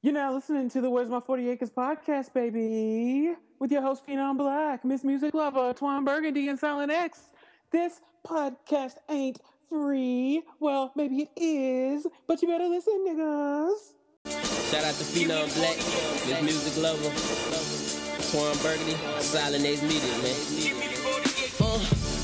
You're now listening to the Where's My 40 Acres podcast, baby, with your host, Phenom Blak, Miss Music Lover, Twan Burgundy, and Silent X. This podcast ain't free. Well, maybe it is, but you better listen, niggas. Shout out to Phenom Blak, Miss Music Lover, Twan Burgundy, Silent X Media, man.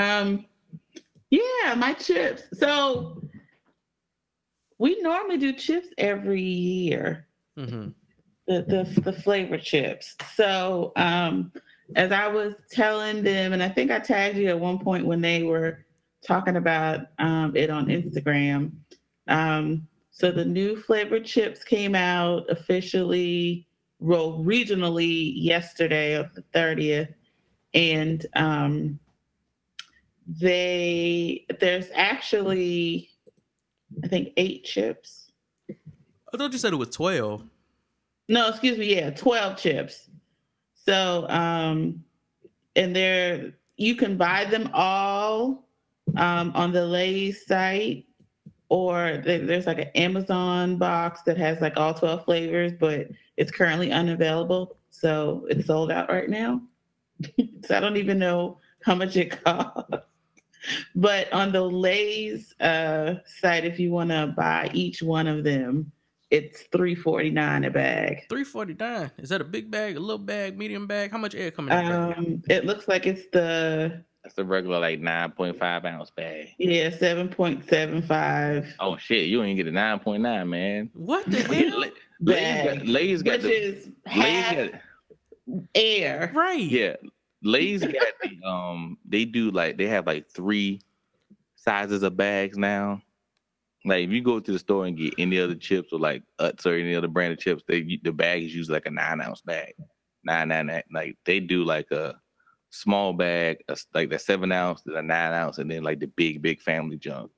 Um, yeah, my chips. So we normally do chips every year. Mm-hmm. The the the flavor chips. So um, as I was telling them, and I think I tagged you at one point when they were talking about um, it on Instagram. Um, so the new flavor chips came out officially, well, regionally yesterday of the 30th. And um, they there's actually I think eight chips. I thought you said it was 12. No, excuse me, yeah, 12 chips. So um and they're you can buy them all um on the Lay's site or there- there's like an Amazon box that has like all 12 flavors, but it's currently unavailable. So it's sold out right now. so I don't even know how much it costs. But on the Lay's uh, site, if you want to buy each one of them, it's three forty nine a bag. 349. Is that a big bag, a little bag, medium bag? How much air coming in? Um, it looks like it's the That's a regular like nine point five ounce bag. yeah seven point seven five. Oh shit, you ain't get a nine point nine, man. What the hell? Lay's got, bag, Lay's got which the is Lay's half got air. Right. yeah. Lay's got the, um they do like they have like three sizes of bags now. Like if you go to the store and get any other chips or like Utz or any other brand of chips, they the bag is usually like a nine ounce bag. Nine nine nine. Like they do like a small bag, a, like the seven ounce, then a nine ounce, and then like the big big family junk.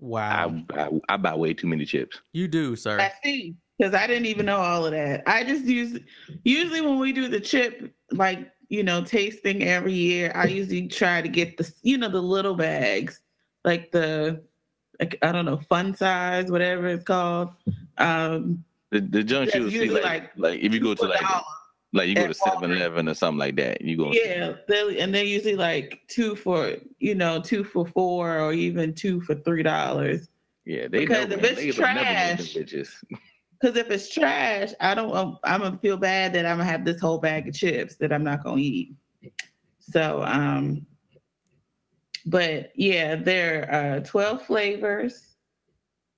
Wow. I, I I buy way too many chips. you do, sir. I see. Because I didn't even know all of that. I just use usually when we do the chip, like you know, tasting every year, I usually try to get the you know the little bags, like the like I don't know, fun size, whatever it's called. Um The the junk you see like, like like if you go to like like you go to 7-Eleven or something like that, you go Yeah, they, and they're usually like two for you know two for four or even two for three dollars. yeah they because know, if it's They would never get them trash-. Because if it's trash, I don't. um, I'm gonna feel bad that I'm gonna have this whole bag of chips that I'm not gonna eat. So, um, but yeah, there are 12 flavors.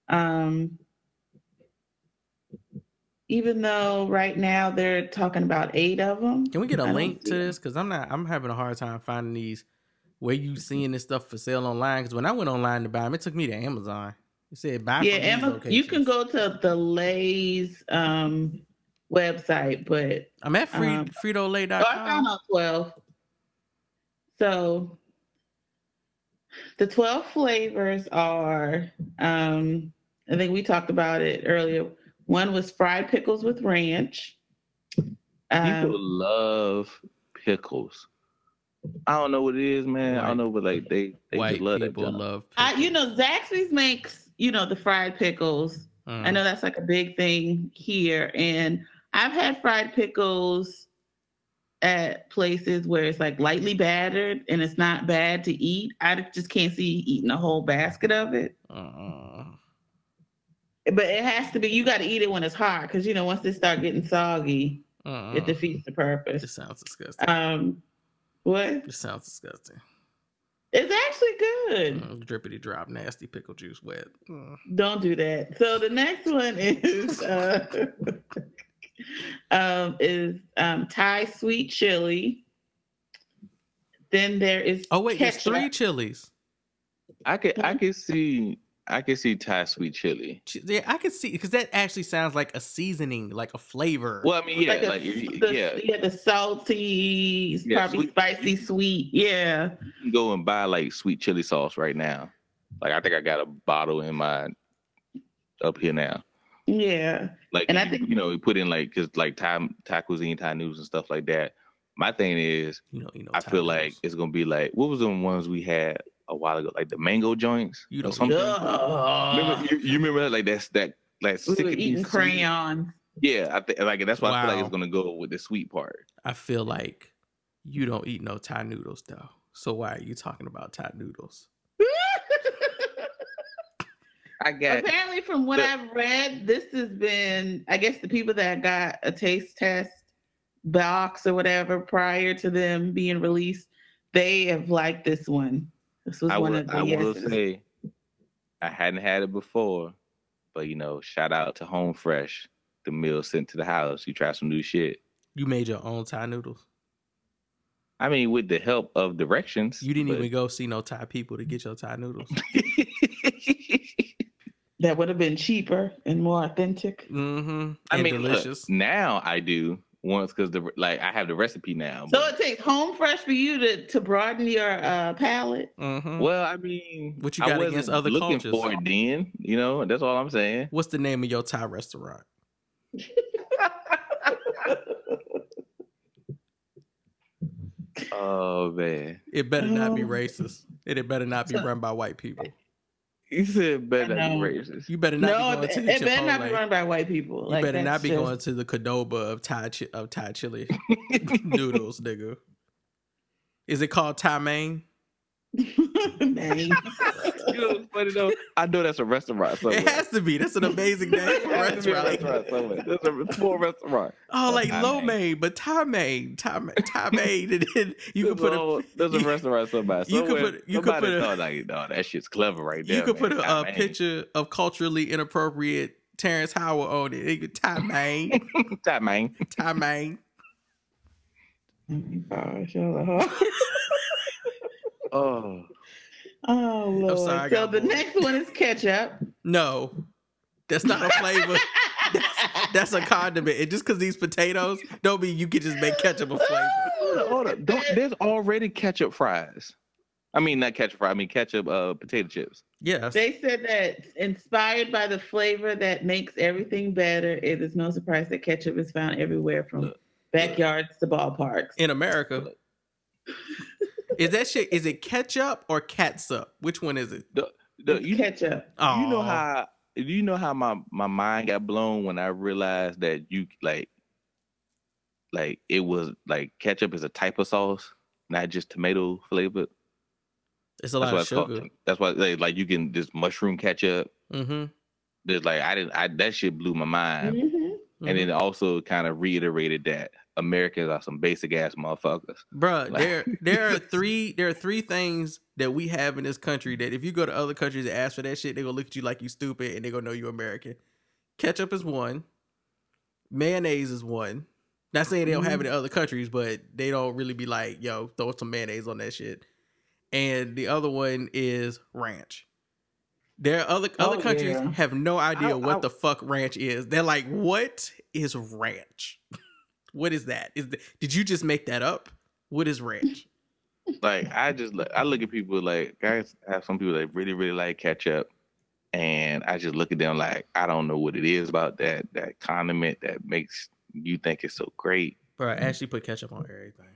Um, even though right now they're talking about eight of them. Can we get a I link to this? Because I'm not. I'm having a hard time finding these. Where you seeing this stuff for sale online? Because when I went online to buy them, it took me to Amazon. It said buy. Yeah, Emma, you can go to the Lay's um website, but I'm at free, um, Oh, I found out 12. So the 12 flavors are, um, I think we talked about it earlier. One was fried pickles with ranch. People Um, love pickles. I don't know what it is, man. I don't know, but like they they White just love that people junk. love. I, you know, Zaxby's makes, you know, the fried pickles. I Mm. know that's like a big thing here. And I've had fried pickles at places where it's like lightly battered and it's not bad to eat. I just can't see eating a whole basket of it. Uh-uh. But it has to be, you got to eat it when it's hot because, you know, once they start getting soggy, Uh-uh. it defeats the purpose. Purpose. sounds disgusting. Um, what? this sounds disgusting. It's actually good. Mm, drippity drop, nasty pickle juice wet. Mm. Don't do that. So the next one is uh, um, is um, Thai sweet chili. Then there is Oh wait, there's three chilies. I could I could see I can see Thai sweet chili. Yeah, I can see because that actually sounds like a seasoning, like a flavor. Well, I mean, yeah, like, a- like, you- the, yeah, yeah, the salty, Yeah, probably sweet- spicy, sweet. Yeah. you can go and buy like sweet chili sauce right now. Like I think I got a bottle in my up here now. Yeah. Like And I think- you know, we put in like cause like Thai Thai cuisine, Thai noodles and stuff like that. My thing is you know, you know. I Thai feel like it's gonna be like what was the ones we had a while ago, like the mango joints You or don't- something. Remember, you, you remember that? Like that's that like we were eating crayons. Yeah, I think like that's why I feel like it's gonna go with the sweet part. I feel like you don't eat no Thai noodles though. So why are you talking about Thai noodles? I got Apparently, from what the- I've read, this has been, I guess, the people that got a taste test box or whatever prior to them being released, they have liked this one. This was I one will, of the I will yeses. say I hadn't had it before, but you know, shout out to Home Fresh, the meal sent to the house. You try some new shit. You made your own Thai noodles. I mean, with the help of directions. You didn't but- even go see no Thai people to get your Thai noodles. that would have been cheaper and more authentic. Mm-hmm. I and mean, look, delicious. now I do once because the like I have the recipe now. So it takes home fresh for you to to broaden your uh, palate. mm-hmm. well, I mean, What you I got wasn't against other looking cultures? for it then. You know, that's all I'm saying. What's the name of your Thai restaurant? Oh man, It better not be Oh. racist. And it better not be run by white people. You said better not be racist. You better not no, be it, going to it the better not be Chipotle. run by white people. You Like, better not be just- going to the Qdoba of Thai of Thai chili noodles, nigga. Is it called Thai Main? You know what's funny though? I know that's a restaurant somewhere. It has to be. That's an amazing name for a It has to be a restaurant. restaurant somewhere. There's a small restaurant. Oh, like lo mein, but Thai Main, Thai, Main, and then you There's put a, there's a restaurant somewhere. you could put- you could put a- like, no, that shit's clever right there. you could put a, a picture of culturally inappropriate Terrence Howard on it. Could- Thai Main, Thai man. Thai Main. Gosh, y'all- Oh, oh Lord. sorry, so the bored. next one is ketchup. No, that's not a flavor. that's, that's a condiment. And just because these potatoes don't mean you can just make ketchup a flavor. hold up, hold up. There's already ketchup fries. I mean, not ketchup fries. I mean ketchup uh, potato chips. Yes. They said that inspired by the flavor that makes everything better, it is no surprise that ketchup is found everywhere from backyards to ballparks. in America. Is that shit? Is it ketchup or catsup? Which one is it? The, It's you, ketchup. you know how do you know how my my mind got blown when I realized that you like like it was like ketchup is a type of sauce, not just tomato flavored. It's a That's lot why of it's called. sugar. That's why like, like you can this mushroom ketchup. Mm-hmm. There's like I didn't I that shit blew my mind. Mhm. Mm-hmm. And then it also kind of reiterated that Americans are some basic ass motherfuckers. Bruh, Like- there there are three there are three things that we have in this country that if you go to other countries and ask for that shit, they're gonna look at you like you stupid and they're gonna know you American. Ketchup is one. Mayonnaise is one. Not saying they don't have it in other countries, but they don't really be like, yo, throw some mayonnaise on that shit. And the other one is ranch. There are other other Oh, countries yeah. have no idea I- what I- the fuck ranch is. They're like, what is ranch? what is that? Is the, did you just make that up? What is ranch? Like I just look- I look at people like guys have some people that really really like ketchup, and I just look at them like I don't know what it is about that that condiment that makes you think it's so great. Bro, I actually put ketchup on everything.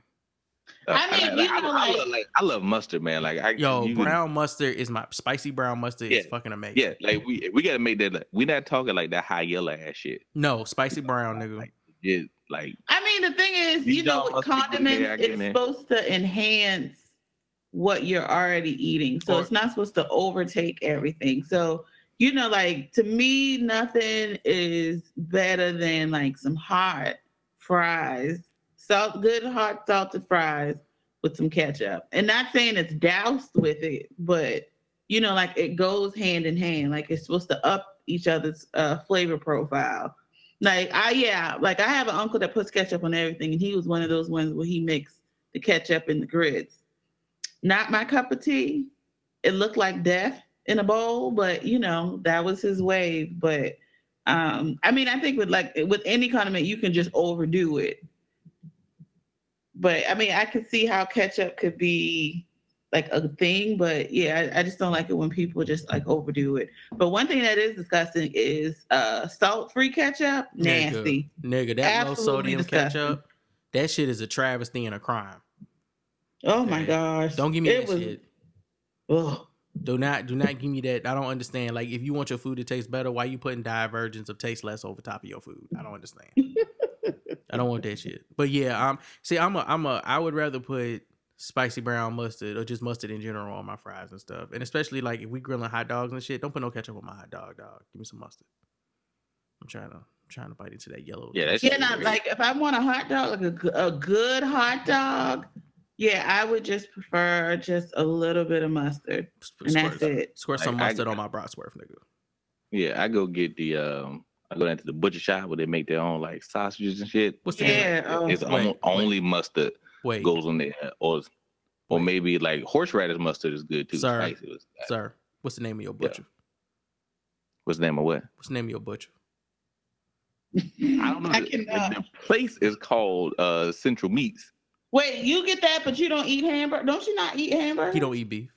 Uh, I mean, you I, know, I, like- love, like I love mustard, man. Like I Yo, you can- brown mustard is my spicy brown mustard is fucking amazing. yeah, like we we gotta make that. Like, we not talking like that high yellow ass shit. No, spicy brown, nigga. Like, yeah, like I mean, the thing is, You know, with good there, condiments, it's it. supposed to enhance what you're already eating. So Or- it's not supposed to overtake everything. So, you know, like to me, nothing is better than like some hot fries, salt, good hot salted fries with some ketchup. And not saying it's doused with it, but you know, like it goes hand in hand. Like it's supposed to up each other's uh, flavor profile. Like I yeah, like I have an uncle that puts ketchup on everything, and he was one of those ones where he mixed the ketchup and the grits. Not my cup of tea, it looked like death in a bowl, but you know, that was his wave. But um, I mean, I think with like with any condiment, you can just overdo it. But I mean, I could see how ketchup could be like a thing, but yeah, I, I just don't like it when people just like overdo it. But one thing that is disgusting is uh salt-free ketchup, nasty. Nigga, that low sodium disgusting. ketchup, that shit is a travesty and a crime. Oh my gosh. Don't give me It that was- shit. Ugh. Do not do not give me that. I don't understand. Like if you want your food to taste better, why you putting divergence of taste less over top of your food? I don't understand. I don't want that shit. But yeah, um see I'm a I'm a I would rather put spicy brown mustard or just mustard in general on my fries and stuff. And especially like if we grilling hot dogs and shit, don't put no ketchup on my hot dog, dog. Give me some mustard. I'm trying to I'm trying to bite into that yellow. Yeah, that's- Yeah, no, like if I want a hot dog, like a, a good hot dog, yeah, I would just prefer just a little bit of mustard, and that's it. squirt some Like, I- mustard on my bratwurst, nigga. Yeah, I go get the um I go down to the butcher shop where they make their own like sausages and shit. What's the Yeah, oh, it's wait, only, wait. only mustard Wait, goes on there, or or Wait. maybe like horseradish mustard is good too. Sir. Spicy was- sir. What's the name of your Yeah. butcher? What's the name of what? What's the name of your butcher? I don't know. I the, the place is called uh Central Meats. Wait, you get that, but you don't eat hamburger? Don't you not eat hamburger? He don't eat beef.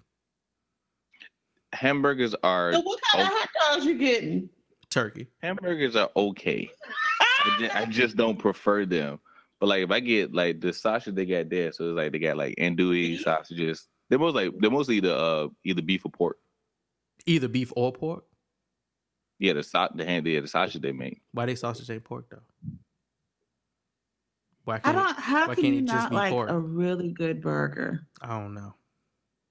Hamburgers are So what kind of Oh. hot dogs you getting? Turkey. hamburgers are okay. I just, I just don't prefer them. But like if I get like the sausage they got there, so it's like they got like andouille Beef? sausages. They're most like they're mostly the uh either beef or pork. Either beef or pork. Yeah, the sa- the hand yeah, the sausage they make. Why they sausage ain't pork though? Why can't don't. How why can can't you it just not be like pork? a really good burger? I don't know.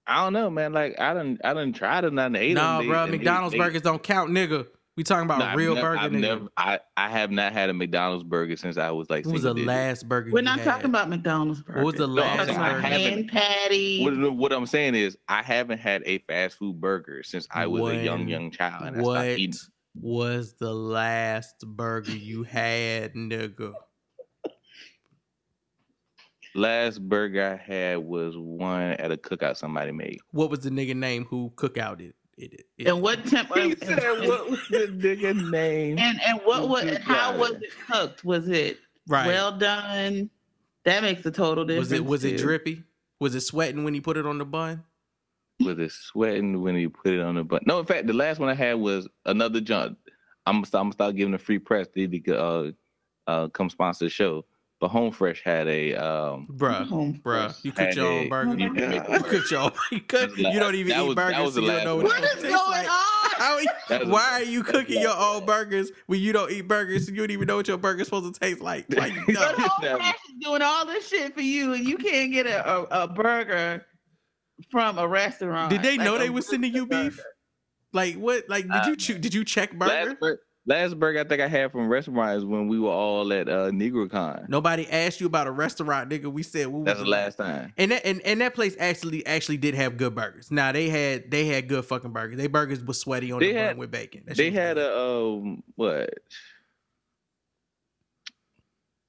I don't know, man. Like I don't I done tried them and ate No, them. No, bro, They- they- McDonald's they- burgers don't count, nigga. We talking about Nah, a I've real never- burger, I've never, I I have not had a McDonald's burger since I was like. what was the digit. last burger We're you not had? talking about McDonald's burger. What was the last saying I burger? haven't- hand patty? What, what I'm saying is, I haven't had a fast food burger since I was a young, young child. And I what stopped eating. was the last burger you had, nigga? Last burger I had was one at a cookout somebody made. What was the nigga name who cookout it? It, it, and what temp? He and, said, "What was the nigga name?" and and what was how was it. it cooked? Was it right? well done? That makes a total difference. was it was it drippy? Was it sweating when he put it on the bun? Was it sweating when he put it on the bun? No, in fact, the last one I had was another junk. I'm gonna start, I'm gonna start giving a free press. To uh, uh, come sponsor the show. But Home Fresh had a um, Bruh, Home bruh, you cook your own a- burger. Oh you can make a God. You burger. cook your own. You, cook, you don't even that eat was- burgers, so you don't last know what, What it is tastes going like. on? How are you- That was- why are you cooking your own burgers when you don't eat burgers and you don't even know what your burger's supposed to taste like? Like, But no. Home Fresh is doing all this shit for you, and you can't get a, a, a burger from a restaurant. Did they Like know they were sending you burger. beef? Like what? Like did you choo- did you check burger? Last, burger I think I had from a restaurant is when we were all at uh, NegroCon. Nobody asked you about a restaurant, nigga. We said what That's was the last time. And that and, and that place actually actually did have good burgers. Now they had they had good fucking burgers. They burgers was sweaty on They the had- bun with bacon. That They had a um what?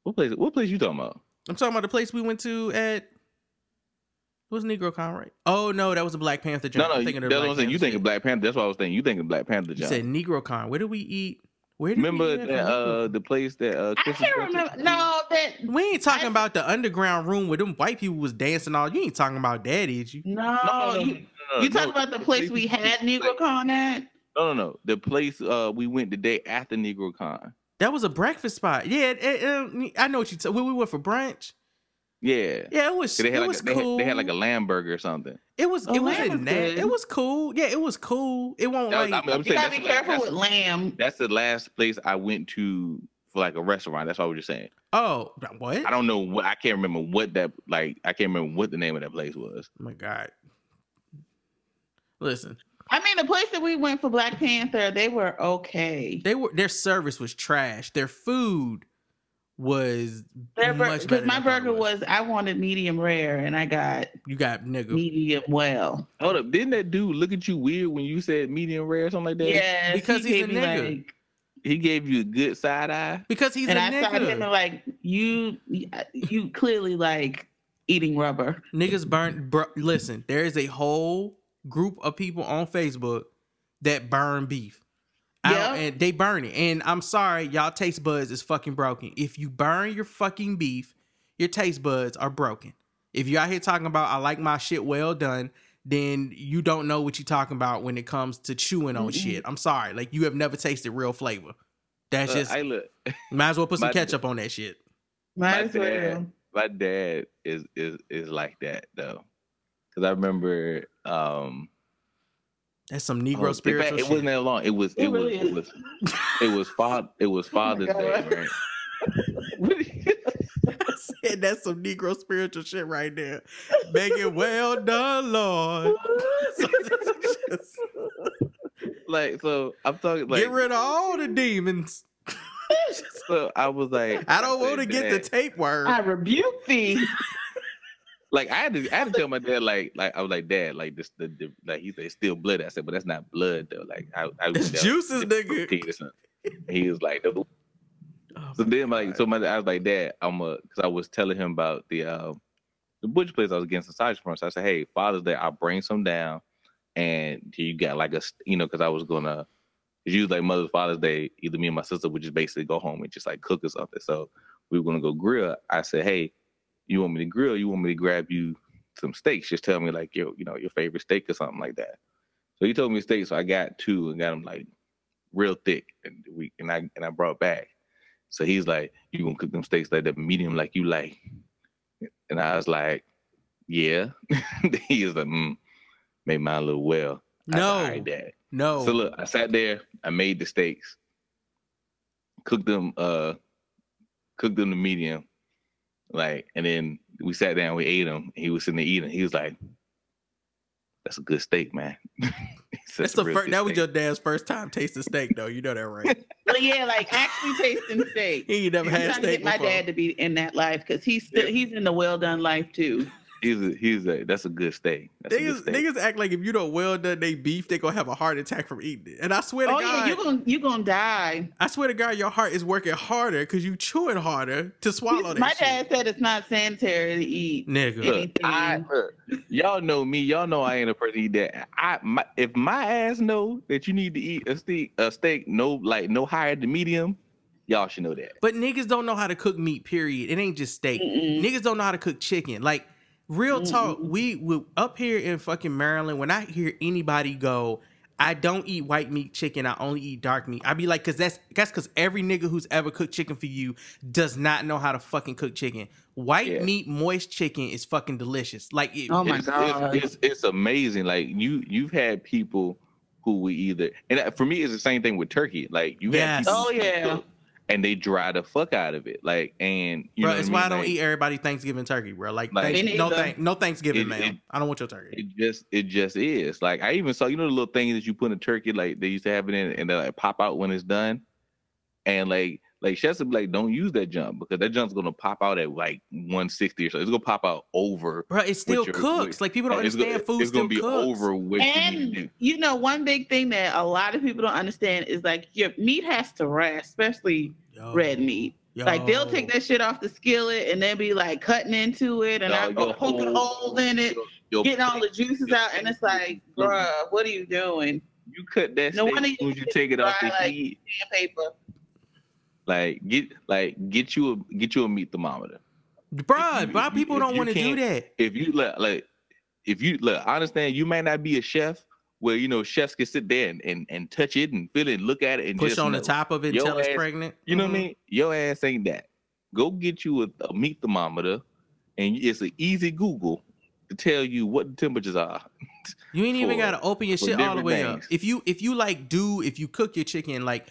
What place? What place you talking about? I'm talking about the place we went to at. It was NegroCon, right? Oh no, that was a Black Panther joint. No, no, I'm thinking that's of what I'm saying. You Panther thinking. Black Panther? That's what I was thinking. You thinking Black Panther? You John. said NegroCon. Where did we eat? Where did Remember we eat that uh the place that uh I can't remember. No, that We ain't talking I- about the underground room where them white people was dancing all. You ain't talking about that, is you? no. No, no, no, you no, no, you no, talking about the place we had NegroCon at? No, no, no. The place uh we went the day after NegroCon. That was a breakfast spot. Yeah, it, it, um, I know what you. T- when we went for brunch. Yeah. Yeah, it was. They had it like was a, they, cool. had, they had like a lamb burger or something. It was. Oh, it wasn't that. good. It was cool. Yeah, it was cool. It won't That was- like. I'm- I'm You gotta be the- careful that's- with lamb. That's the last place I went to for like a restaurant. That's what I was just saying. oh, what? I don't know what I can't remember what that like. I can't remember what the name of that place was. Oh my god. Listen, I mean, the place that we went for Black Panther, they were okay. they were their service was trash. Their food was Their bur- much because better. my than I thought it burger was I wanted medium rare, and I got You got nigga. medium well. Hold up, didn't that dude look at you weird when you said medium rare or something like that? Yeah, Because he he's a gave me, nigga. like- He gave you a good side eye. because he's and a I saw him and nigga. like you, you clearly like eating rubber. Niggas burnt. Bro, listen, there is a whole group of people on Facebook that burn beef. I don't- Yeah. and they burn it. And I'm sorry, y'all taste buds is fucking broken. If you burn your fucking beef, your taste buds are broken. If you're out here talking about I like my shit well done, then you don't know what you're talking about when it comes to chewing on shit. I'm sorry. Like you have never tasted real flavor. That's Uh, just I look. might as well put some my- ketchup on that shit. Might my as well. dad, my dad is is is like that though, because I remember um That's some Negro oh, in fact, spiritual it shit. wasn't that long. It was It it, really was, is. it was it was father it was oh Father's Day, God. right? said that's some Negro spiritual shit right there. Make it well done, Lord. like so, I'm talking like Get rid of all the demons. so. I was like, I don't want to get the "Dad," tape word. I rebuke thee. Like I had to I had to tell my dad like like I was like dad like this the, the like he said it's still blood I said but that's not blood though like I I It's was juices, nigga. He was like no. Oh So then like God. so my I was like dad I'm a because I was telling him about the uh the butcher place I was getting some sausage from so I said hey Father's Day I'll bring some down and you got like a you know because I was gonna it's usually like Mother's Father's Day either me and my sister would just basically go home and just like cook or something so we were gonna go grill I said hey you want me to grill? You want me to grab you some steaks? Just tell me like your, you know, your favorite steak or something like that. So he told me steak, so I got two and got them like real thick, and we and I and I brought back. So he's like, "You gonna cook them steaks like that medium, like you like?" And I was like, "Yeah." he was like, mm, "Made mine a little well." I said, No. All right, Dad. no. So look, I sat there, I made the steaks, cooked them, uh, cooked them to medium, like, and then we sat down, we ate them. He was sitting there eating. He was like, "That's a good steak, man." He That's the first. That was steak." your dad's first time tasting steak, though. You know that, right? But yeah, like actually tasting steak. He ain't never I'm had trying to steak get my dad to be in that life because he's still Yeah. he's in the well done life too. He's a, he's a, that's a good steak. That's a good Niggas, steak. niggas act like if you don't well done they beef, they gonna have a heart attack from eating it. And I swear to Oh God, yeah, you gonna you gonna die. I swear to God, your heart is working harder because you chewing harder to swallow that My shit. dad said it's not sanitary to eat. Nigga. Look. I, look, y'all know me. Y'all know I ain't a person to eat that. I my, if my ass know that you need to eat a steak, a steak no like no higher than medium, y'all should know that. But niggas don't know how to cook meat. Period. It ain't just steak. Mm-mm. Niggas don't know how to cook chicken. Like real mm, talk, mm, mm. we, we up here in fucking Maryland. When I hear anybody go, I don't eat white meat chicken. I only eat dark meat. I'd be like, cause that's that's cause every nigga who's ever cooked chicken for you does not know how to fucking cook chicken. White Yeah. meat moist chicken is fucking delicious. Like it, Oh my it's, God. It's, it's it's amazing. Like you you've had people who we either and for me it's the same thing with turkey. Like you Yes. have people Oh, yeah. cook and they dry the fuck out of it. Like and you bro, know it's what why I I don't? Like, eat everybody Thanksgiving turkey, bro. Like, Like- thanks- no, thank, no Thanksgiving, It- man. it- I don't want your turkey. It just it just is. Like I even saw you know the little things that you put in turkey like they used to have it in and they like pop out when it's done. And like like chefs would be like, don't use that jump because that jump's gonna pop out at like 160 or so. It's gonna pop out over. Bro, it still your- cooks. with- like people don't it's understand gonna, food it's gonna be cooks. over what you And do. you know, one big thing that a lot of people don't understand is like your meat has to rest, especially Yo, red meat. Like they'll take that shit off the skillet and they'll be like cutting into it and No, I go your poking whole- holes in it, Your- your- getting all the juices out, and it's like, bruh, what are you doing? you cut that No steak wonder as soon as you you take it off the dry, like- heat. Sandpaper. Like get like get you a get you a meat thermometer. Bruh, you- people don't want to do that? if you let like if you look, I understand you might not be a chef where you know chefs can sit there and, and, and touch it and feel it and look at it and Push just on the know. top of it until it's pregnant. You know Mhm. what I mean? Your ass ain't that. Go get you a, a meat thermometer, and it's an easy Google to tell you what the temperatures are. You ain't even gotta open your shit all the way up. If you if you like do if you cook your chicken like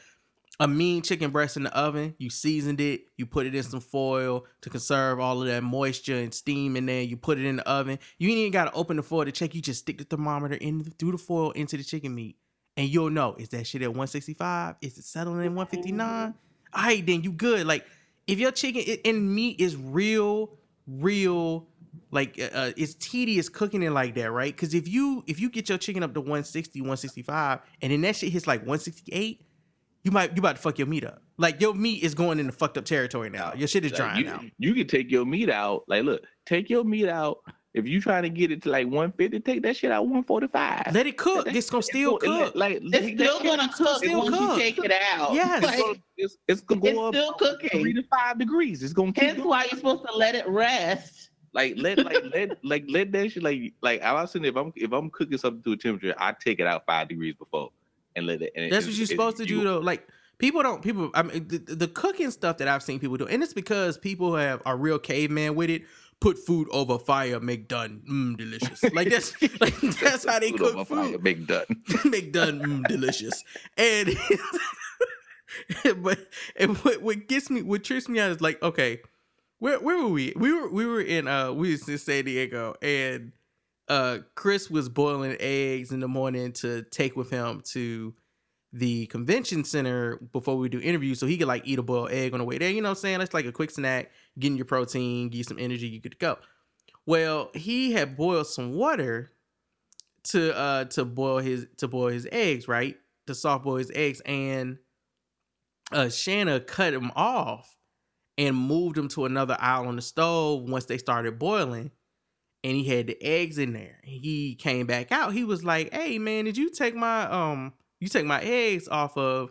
a mean chicken breast in the oven, you seasoned it, you put it in some foil to conserve all of that moisture and steam in there. You put it in the oven. You ain't even gotta open the foil to check. You just stick the thermometer in through the foil into the chicken meat, and you'll know is that shit at 165? Is it settling in 159? All right, then you good. Like if your chicken and meat is real, real like uh, uh, it's tedious cooking it like that right because if you if you get your chicken up to 160 165 and then that shit hits like 168 you might you about to fuck your meat up like your meat is going into fucked up territory now your shit is Like, drying you, out you can take your meat out. Like, look, take your meat out If you trying to get it to like 150, take that shit out 145. Let it cook. That- It's gonna still It- it- cook. Like It's still shit- gonna cook still once cook. you take it out. Yes. Like, It's, gonna- it's, it's gonna go it's up still three to five degrees. It's gonna keep Hence going. why you're supposed to let it rest. like let like let like let that shit like like I was saying if I'm if I'm cooking something to a temperature, I take it out five degrees before and let it. And That's it- what you're supposed to do you- though. Like people don't people I mean the, the cooking stuff that I've seen people do, and it's because people have are real caveman with it. Put food over fire, make done, mmm, delicious. Like that's like that's how they Food cook over fire, food. Big done. make done mm, delicious. And but and what, what gets me what trips me out is like, okay, where where were we? We were we were in uh we was in San Diego and uh Chris was boiling eggs in the morning to take with him to the convention center before we do interviews so he could like eat a boiled egg on the way there. You know what I'm saying? That's like a quick snack, getting your protein, you some energy, you to go. Well, he had boiled some water to uh to boil his to boil his eggs, right? To soft boil his eggs, and uh Shanna cut him off and moved him to another aisle on the stove once they started boiling. And he had the eggs in there. He came back out. He was like, "Hey man, did you take my um you take my eggs off of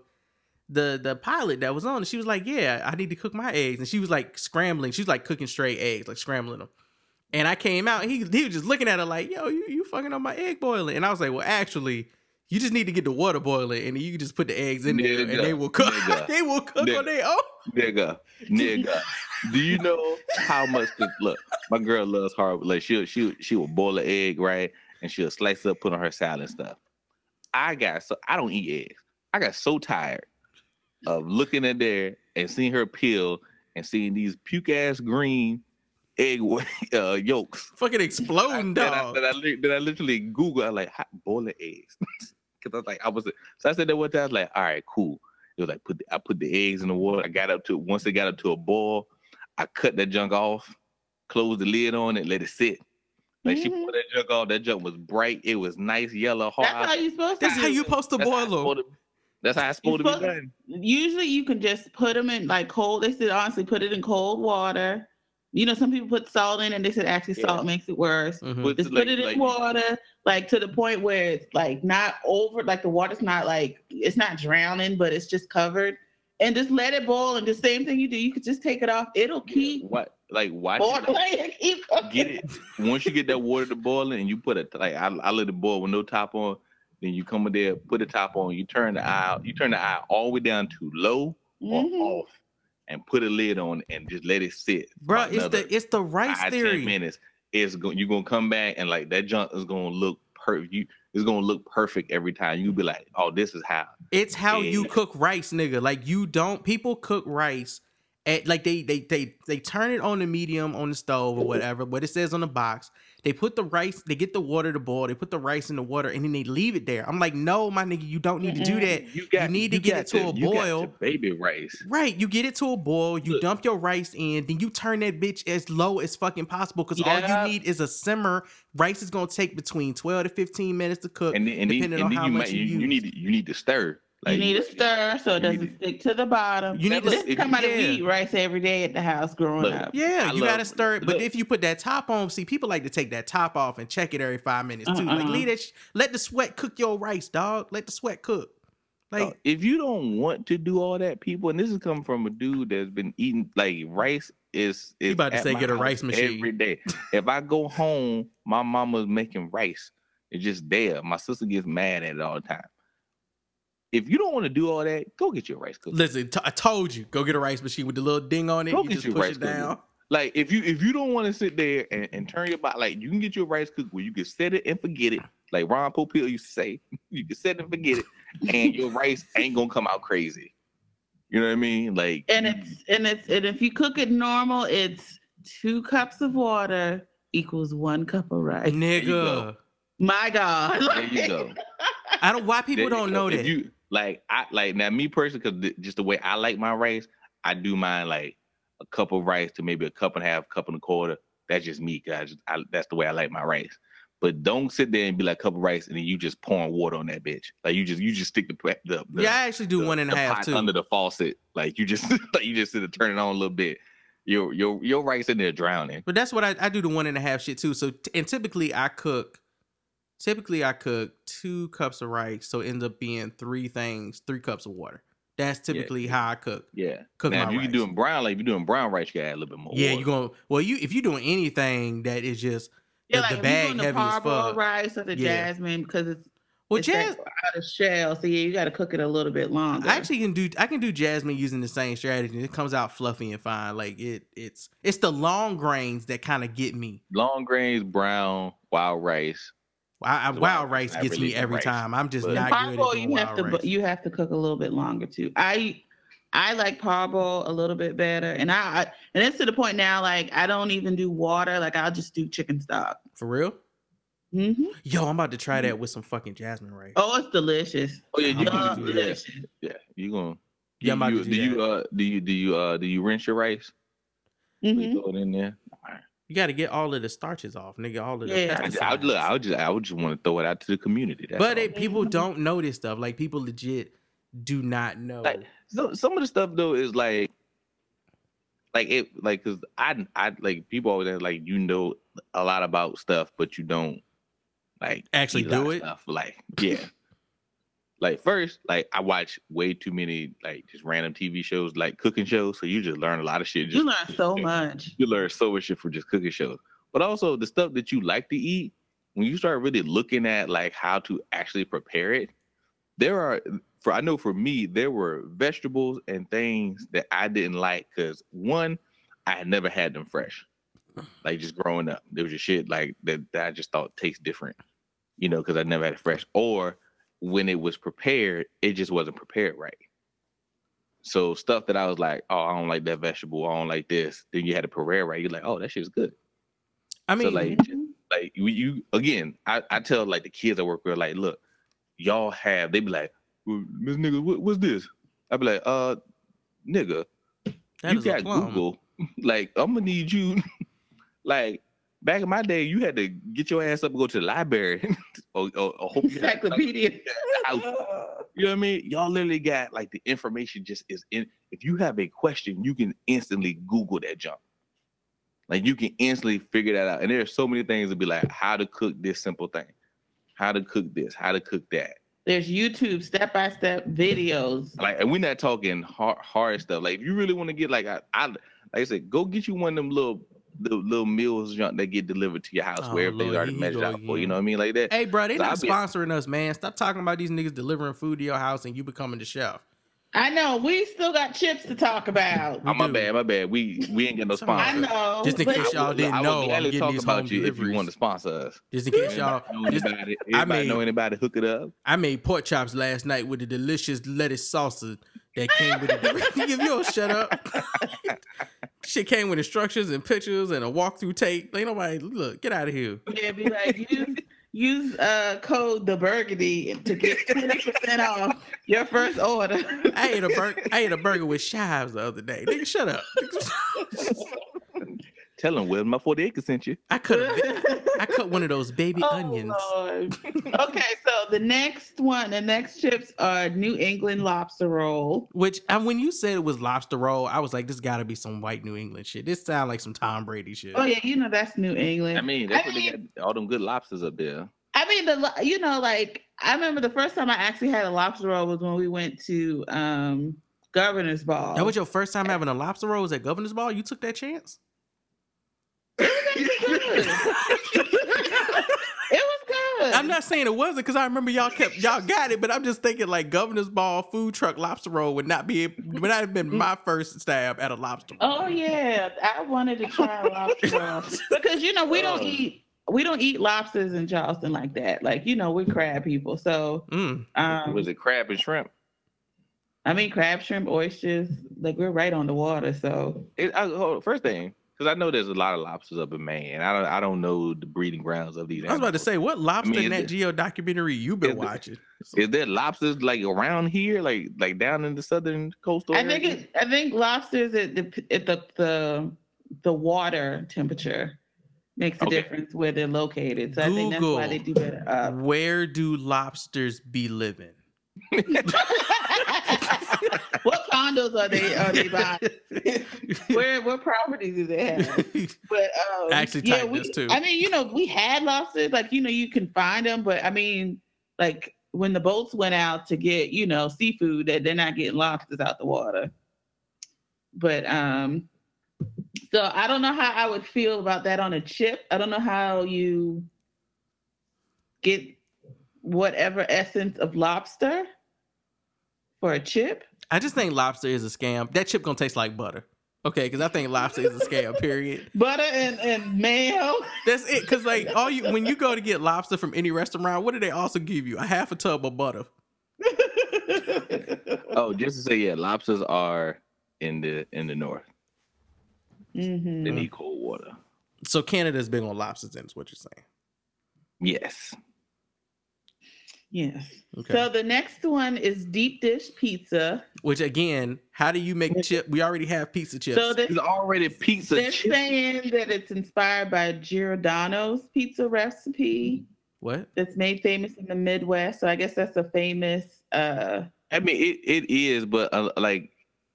the the pilot that was on?" And she was like, "Yeah, I need to cook my eggs." And she was like scrambling. She was like cooking straight eggs, like scrambling them. And I came out, he he was just looking at her like, "Yo, you you fucking on my egg boiling." And I was like, "Well, actually, you just need to get the water boiling, and you can just put the eggs in there, and they will cook. nigga, they will cook on their own." nigga, nigga. Do you know how much? Cause look, my girl loves hard. Like she'll she she will boil an egg right, and she'll slice it up, put on her salad and stuff. I got so I don't eat eggs. I got so tired of looking at there and seeing her peel and seeing these puke ass green egg uh, yolks. Fucking exploding, I, dog. that, I, that I literally Google. I like hot boiling eggs because I was like I was. So I said that one time. I was like, all right, cool. It was like put the, I put the eggs in the water. I got up to once it got up to a boil, I cut that junk off, closed the lid on it, let it sit. Like she Mhm. put that junk off. That junk was bright. It was nice yellow hard. That's how you're supposed to. That's how you supposed to boil them. That's how it's supposed to be supposed- done. Usually, you can just put them in like cold. They said honestly, put it in cold water. You know, some people put salt in, and they said actually Yeah. salt makes it worse. Mhm. With Just like- put it in like- water, like to the point where it's like not over, like the water's not like it's not drowning, but it's just covered, and just let it boil. And the same thing you do, you could just take it off. It'll keep What like watch boiling. it. and keep cooking. Get it once you get that water to boiling and you put it like I, I let it boil with no top on. Then you come in there, put the top on. You turn the eye, you turn the eye all the way down to low or Mhm. off, and put a lid on and just let it sit. Bro, it's the it's the rice five, theory. 10 minutes. It's going you're gonna come back and like that junk is gonna look perfect. You it's gonna look perfect every time. You'll be like, oh, this is how. It's how you cook rice, nigga. Like you don't people cook rice at like they they they they turn it on the medium on the stove or whatever, what it says on the box. They put the rice, they get the water to boil, they put the rice in the water, and then they leave it there. I'm like, no, my nigga, you don't need to do that. You got need to get got it to a you got boil. baby rice. Right, you get it to a boil, you Look. dump your rice in, then you turn that bitch as low as fucking possible because all you need is a simmer. Rice is gonna take between 12 to 15 minutes to cook. And then, and then, depending and on then how you much might you you, you need to, you need to stir. You need a stir so it doesn't stick to the bottom. You need to- This come out of rice every day at the house growing Look, up. Yeah, I you gotta stir it. But look. if you put that top on, see, people like to take that top off and check it every five minutes too. Like, Uh-uh. leave that. Sh- let the sweat cook your rice, dog. Let the sweat cook. Like, Uh, if you don't want to do all that, people, and this is coming from a dude that's been eating like rice is. is about to say get a rice machine. every day. if I go home, my mama's making rice. It's just there. My sister gets mad at it all the time. If you don't want to do all that, go get your rice cooker. listen, t- I told you, go get a rice machine with the little ding on it. Go you get just your push rice it cooker. down. Like if you if you don't want to sit there and, and turn your body, like you can get your rice cooker where you can set it and forget it. Like Ron Popeil used to say, you can set it and forget it, and your rice ain't gonna come out crazy. You know what I mean? Like and it's and it's and if you cook it normal, it's two cups of water equals one cup of rice. you Nigga, go. My God. there you go. I don't. Why people There don't go. know If that? You like I like now me personally because just the way I like my rice, I do mine like a cup of rice to maybe a cup and a half, cup and a quarter. That's just me, guys. I, that's the way I like my rice. But don't sit there and be like a cup of rice and then you just pouring water on that bitch. Like you just you just stick the the, the yeah, I actually do the- one and a half too. under the faucet. Like you just like you just sit and turn it on a little bit. your your your rice in there drowning. But that's what I, I do the one and a half shit too. So and typically I cook typically I cook two cups of rice, so it ends up being three things, three cups of water. That's typically how I cook. Yeah. Cook now, my if you rice. can doing brown, like if you're doing brown rice, you gotta add a little bit more. Yeah, water. you're going well you if you're doing anything that is just Yeah, the, like the if you bag doing the heavy as parboiled fuck. rice or the Yeah. jasmine because it's Well it's jazz out of shell, so yeah, you got to cook it a little bit longer. I actually can do I can do jasmine using the same strategy. It comes out fluffy and fine. Like it it's it's the long grains that kind of get me. long grains, brown, wild rice. I, I, wild wild rice rice, gets really me every rice, time. I'm just but- not good at parboil doing you have wild to rice. you have to cook a little bit longer too. I I like parboil a little bit better, and I, I and it's to the point now like I don't even do water. Like I'll just do chicken stock. For real? hmm Yo, I'm about to try that with some fucking jasmine rice. Oh, it's delicious. Oh yeah, you I'm can gonna do do that. delicious. Yeah, you gonna. Yeah, I'm about you, to do do you uh do you do you uh do you rinse your rice? Mhm. You throw it in there. You got to get all of the starches off, nigga. All of the Yeah. I, I look. I would just I would just want to throw it out to the community. That's but it, people don't know this stuff. Like people legit do not know. Like, so, some of the stuff though is like like it like because I I like people always ask, like you know a lot about stuff but you don't like Actually eat a lot do it? stuff. like yeah like first like I watch way too many like just random TV shows like cooking shows so you just learn a lot of shit just You learn so much. you learn so much shit from just cooking shows. But also the stuff that you like to eat, when you start really looking at like how to actually prepare it, there are for I know for me, there were vegetables and things that I didn't like because one, I had never had them fresh. Like just growing up. There was just shit like that, that I just thought tastes different, you know, because I never had it fresh. Or when it was prepared, it just wasn't prepared right. So stuff that I was like, oh, I don't like that vegetable, I don't like this. Then you had to prepare right. You're like, oh, that shit's good. I mean, so like, like you, you again, I, I tell like the kids I work with, like, look, y'all have. They be like, well, Miss nigga, what, what's this? I be like, uh, nigga, that you got. Google. like, I'm gonna need you. like back in my day, you had to get your ass up and go to the library or, or, or hope you had, like, Encyclopedia. You know what I mean? Y'all literally got like the information just is in. If you have a question, you can instantly Google that jump. Like you can instantly figure that out. And there are so many things to be like how to cook this simple thing, how to cook this, how to cook that. There's YouTube step by step videos. Like, and we're not talking hard, hard stuff. Like, if you really want to get like, I, I, like I said, go get you one of them little, little, little meals junk that get delivered to your house Oh, where everything's Lord, already measured go out for. You again. know what I mean? Like that. Hey, bro, they So not I be- sponsoring us, man. Stop talking about these niggas delivering food to your house and you becoming the chef. I know we still got chips to talk about. Oh, we Oh, my bad, my bad. We we ain't got no Sorry. I know. Just in case y'all didn't I would know, I'm gladly getting talk these about home you if you want to sponsor us. Just in case y'all, Anybody know just- anybody, anybody made- know anybody hook it up? I made pork chops last night with the delicious lettuce salsa that came with it. if you don't shut up, shit came with instructions and pictures and a walkthrough tape. Ain't nobody look. Get out of here. Yeah, be like use use uh code the burgundy to get twenty percent off your first order. I ate a burger. I ate a burger with chives the other day. Nigga, shut up. Tell them where my 40 acres sent you. I cut. A, I cut one of those baby Oh, onions. Lord. okay, so the next one, the next chips are New England lobster roll. Which and when you said it was lobster roll, I was like, this got to be some white New England shit. This sound like some Tom Brady shit. Oh yeah, you know that's New England. I mean, that's I what they got all them good lobsters up there. I mean, the you know, like I remember the first time I actually had a lobster roll was when we went to um Governor's Ball. That was your first time having a lobster roll? Was at Governor's Ball? You took that chance? it was good. I'm not saying it wasn't because I remember y'all kept y'all got it, but I'm just thinking like Governor's Ball food truck lobster roll would not be would not have been my first stab at a lobster roll. Oh yeah, I wanted to try lobster roll because you know we don't Oh. eat we don't eat lobsters in Charleston like that. Like you know we're crab people, so Mm. um, was it crab and shrimp? I mean crab, shrimp, oysters. Like we're right on the water, so It, I, hold on, first thing, because I know there's a lot of lobsters up in Maine. I don't I don't know the breeding grounds of these. I was about to say, what lobster is Nat it- Geo documentary you been is watching? Is there lobsters like around here, like like down in the southern coastal? I think it, I think lobsters at the at the the, the water temperature makes a Okay. difference where they're located. So I think that's why they do better up. Where do lobsters be living? what condos are they are they buying? Where what properties do they have? But um, Actually yeah, we, too. I mean, you know, we had lobsters, like you know, you can find them, but I mean, like when the boats went out to get, you know, seafood, that they're not getting lobsters out the water. But um, so I don't know how I would feel about that on a chip. I don't know how you get whatever essence of lobster for a chip. I just think lobster is a scam. That chip gonna taste like butter. Okay, because I think lobster is a scam. Period. Butter and, and mayo. That's it. Because like all you when you go to get lobster from any restaurant, what do they also give you? A half a tub of butter. Oh, just to say, yeah, lobsters are in the in the north. Mhm. They need cold water. So Canada's big on lobsters. Then is what you're saying. Yes. Yes. Okay. So the next one is deep dish pizza. Which again, how do you make chip? We already have pizza chips. So It's this, already pizza they're chip. saying that it's inspired by Giordano's pizza recipe what? that's made famous in the Midwest. So I guess that's a famous. uh I mean, it, it is, but uh, like,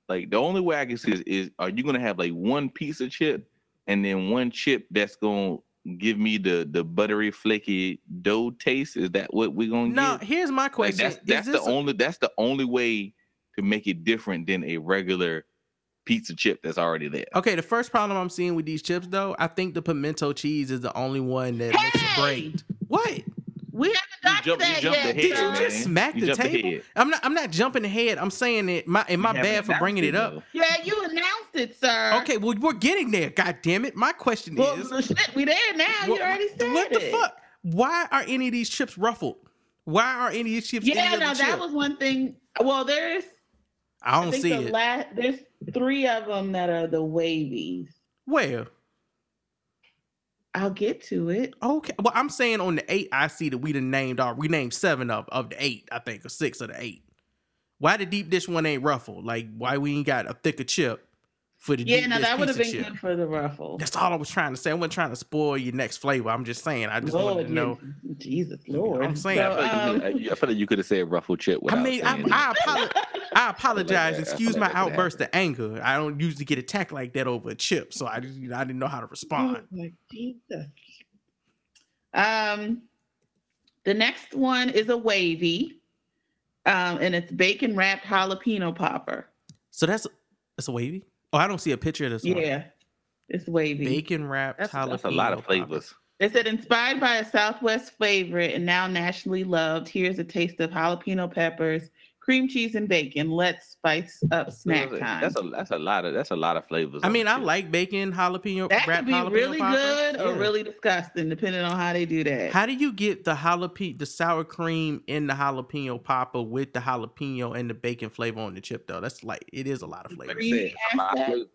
like the only way I can see is, is are you gonna have like one pizza chip and then one chip that's gonna give me the the buttery flaky dough taste? Is that what we're gonna No. get? Here's my Like, question. that's that's the a- only that's the only way to make it different than a regular pizza chip that's already there. Okay, the first problem I'm seeing with these chips, though, I think the pimento cheese is the only one that makes it Hey! great. What? We haven't got jump- to you that jumped yet. ahead, Did you just smack You the table? ahead. I'm not. I'm not jumping ahead. I'm saying it. My and my bad for bringing it up. Yeah, you announced it, sir. Okay, well we're getting there. God damn it! My question Well, is, so shit, we there now. what, you already said what the it. fuck? Why are any of these chips ruffled? Why are any of these chips? Yeah, any no, that chip? was one thing. Well, there's I I don't think see the it. last there's three of them that are the wavies. Where? I'll get to it. Okay. Well, I'm saying on the eight, I see that we done named our we named seven of of the eight, I think, or six of the eight. Why the deep dish one ain't ruffled? Like why we ain't got a thicker chip for the Yeah, deep no, that would have been chip? good for the ruffle. That's all I was trying to say. I wasn't trying to spoil your next flavor. I'm just saying. I just wanted to know. Jesus Lord. I'm saying. So, I feel like you um, could- I feel like you could have said ruffled chip. I mean, I, I, it. apolo- I apologize. that- I Excuse my like that could outburst of anger. I don't usually get attacked like that over a chip, so I just, you know, I didn't know how to respond. Oh my Jesus. Um, the next one is a wavy, um, and it's bacon wrapped jalapeno popper. So that's that's a wavy. Oh, I don't see a picture of this one. Yeah, it's wavy. Bacon wrapped that's, jalapeno. that's a lot of flavors. They said inspired by a Southwest favorite and now nationally loved. Here's a taste of jalapeno peppers, cream cheese, and bacon. Let's spice up snack that's a, time. That's a that's a lot of that's a lot of flavors. I mean, I chip. like bacon jalapeno. that wrapped could be really popper. good or Yeah. really disgusting, depending on how they do that. How do you get the jalapeno, the sour cream in the jalapeno popper with the jalapeno and the bacon flavor on the chip though? That's like it is a lot of flavors. I said, it's a lot of flavors.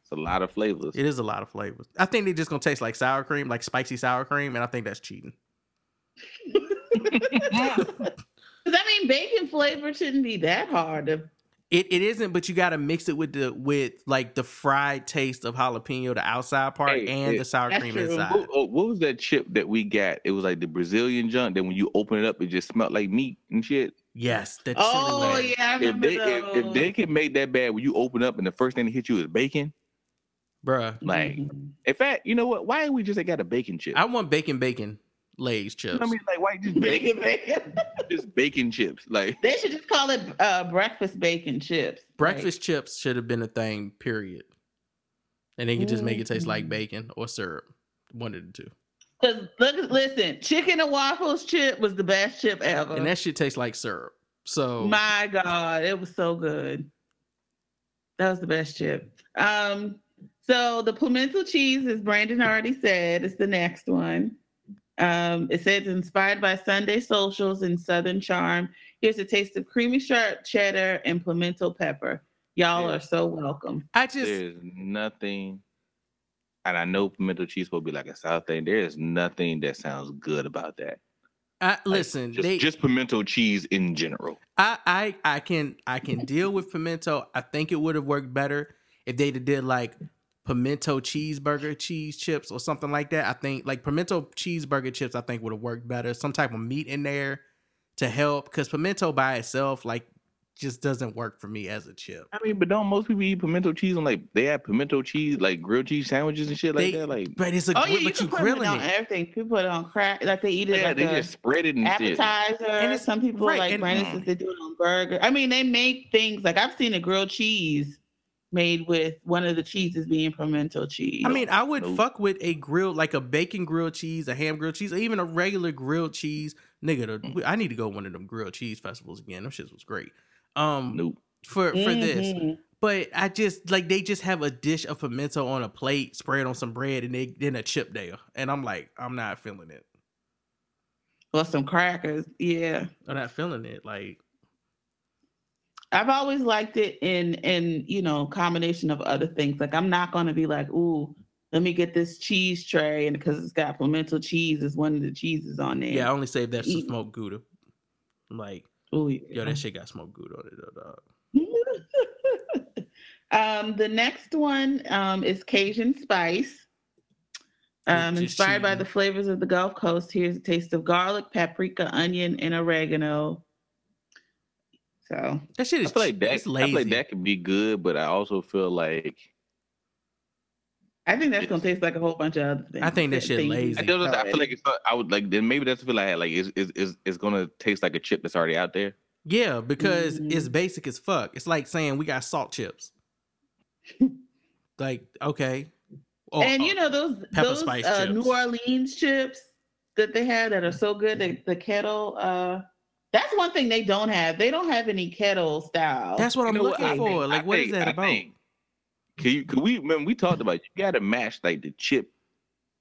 It's a lot of flavors. It is a lot of flavors. I think they're just gonna taste like sour cream, like spicy sour cream, and I think that's cheating. Because I mean, bacon flavor shouldn't be that hard to. It it isn't, but you gotta mix it with the with like the fried taste of jalapeno, the outside part, Hey, and it- the sour cream true. inside. What, what was that chip that we got? It was like the Brazilian junk. Then when you open it up, it just smelled like meat and shit. Yes, the chili Oh one. yeah, I If they if, if they can make that bad when you open up and the first thing that hit you is bacon, bruh. like Mhm. in fact, you know what? Why ain't we just got a bacon chip? I want bacon bacon Lay's chips. You know I mean, like why just bacon, bacon, bacon. just bacon chips? Like They should just call it uh, breakfast bacon chips. Breakfast chips should have been a thing, period. And they could just make it taste like Mm. bacon or syrup. One of the two. Because look, listen, chicken and waffles chip was the best chip ever. And that shit tastes like syrup. So My God, it was so good. That was the best chip. Um, so the pimento cheese, as Brandon already said, is the next one. Um, it says inspired by Sunday socials and Southern charm. Here's a taste of creamy sharp cheddar and pimento pepper. Y'all Yeah. are so welcome. I just there's nothing, and I know pimento cheese will be like a South thing. There is nothing that sounds good about that. I, Like, listen, just, they just pimento cheese in general. I, I I can I can deal with pimento. I think it would have worked better if they did like pimento cheeseburger cheese chips or something like that. I think like pimento cheeseburger chips I think would have worked better. Some type of meat in there to help because pimento by itself like just doesn't work for me as a chip. I mean, but don't most people eat pimento cheese on like they have pimento cheese like grilled cheese sandwiches and shit like They- that? Like But it's a Oh gri- yeah, you but can you put it on it. everything. People put it on crack, like they eat it yeah, like they a just spread it and shit. appetizer. And it's- some people right, like and- Brandon says mm. they do it on burger. I mean, they make things like I've seen a grilled cheese made with one of the cheeses being pimento cheese. I mean, I would fuck with a grilled, like a bacon grilled cheese, a ham grilled cheese, or even a regular grilled cheese. Nigga, Mm. the, I need to go one of them grilled cheese festivals again. Them shits was great. Um, Nope. for for this, Mhm. but I just like they just have a dish of pimento on a plate, spread on some bread, and they then a chip there, and I'm like, I'm not feeling it. Well, some crackers. Yeah. I'm not feeling it. Like, I've always liked it in in you know combination of other things. Like I'm not gonna be like, ooh, let me get this cheese tray, and because it's got pimento cheese, is one of the cheeses on there. yeah, I only save that to Eat- smoked gouda. I'm like, Ooh, yeah. yo, that shit got smoked gouda on it, though, dog. um, the next one um, is Cajun spice. Um, inspired by the flavors of the Gulf Coast, here's a taste of garlic, paprika, onion, and oregano. So That shit I is feel like che- that. it's I feel like that could be good, but I also feel like I think that's gonna taste like a whole bunch of other things. I think that shit things lazy. I, don't know, I feel like it's. I would like then maybe that's the feel I had. Like it's it's it's, it's gonna taste like a chip that's already out there. Yeah, because Mhm. it's basic as fuck. It's like saying we got salt chips. like, okay. Oh, and oh, you know those pepper those spice uh, New. Orleans chips that they have that are so good. The, the kettle. Uh, that's one thing they don't have. They don't have any kettle style. that's what I'm You know what? looking I for. think- like, I what is think- that I about? think- Can you? Can we? Man, we talked about you got to match like the chip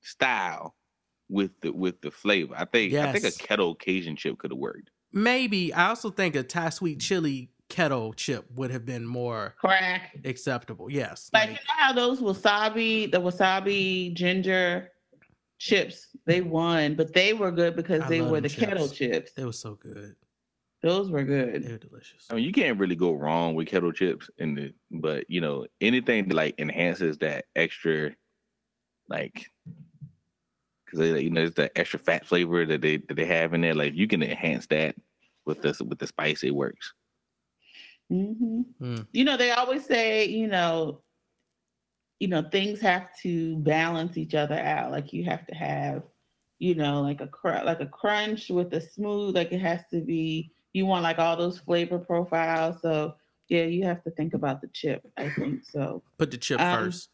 style with the with the flavor. I think. I think a kettle Cajun chip could have worked. Maybe. I also think a Thai sweet chili kettle chip would have been more crack. acceptable. Yes. Like you know how those wasabi, the wasabi ginger chips, they won, but they were good because I they were them the kettle chips. chips. they were so good. Those were good. They good. were delicious. I mean, you can't really go wrong with kettle chips, and the but you know anything that like enhances that extra, like, because you know it's the extra fat flavor that they that they have in there. Like you can enhance that with this with the spice. It works. hmm Mm. You know, they always say, you know, you know, things have to balance each other out. Like you have to have, you know, like a cr- like a crunch with a smooth. Like it has to be. You want like all those flavor profiles. So yeah, you have to think about the chip. I think so. Put the chip Um, first.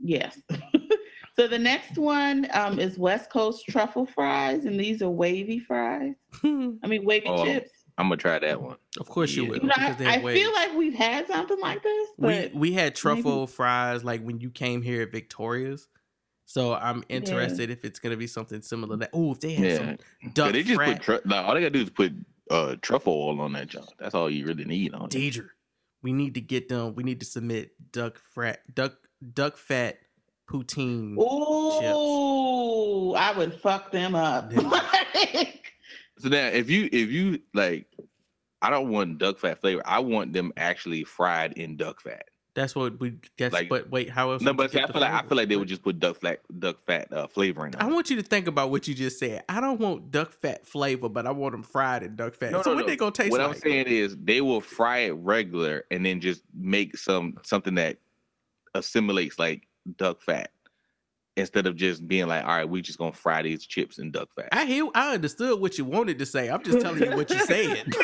Yes. so the next one um, is West Coast truffle fries, and these are wavy fries. I mean, wavy Oh, chips. I'm gonna try that one. of course you yeah. will. You know, I, I feel like we've had something like this, we but we had truffle fries like when you came here at Victoria's. So I'm interested if it's gonna be something similar. That oh, if they had Yeah, some 'Cause duck they just frat, put tru- like, all they gotta do is put uh truffle oil on that junk. That's all you really need on it. Deidre, we need to get them. We need to submit duck fat, duck duck fat poutine. Ooh, I would fuck them up. So now, if you if you like, I don't want duck fat flavor. I want them actually fried in duck fat. That's what we guess. Like- but wait, how else? No, but see, I feel like I feel like they would just put duck fat duck fat uh, flavoring I it. want you to think about what you just said. I don't want duck fat flavor, but I want them fried in duck fat. No, so no, what no. they gonna taste What like? I'm saying is they will fry it regular and then just make some something that assimilates like duck fat instead of just being like, all right, we just gonna fry these chips in duck fat. I hear. I understood what you wanted to say. I'm just telling you what you said.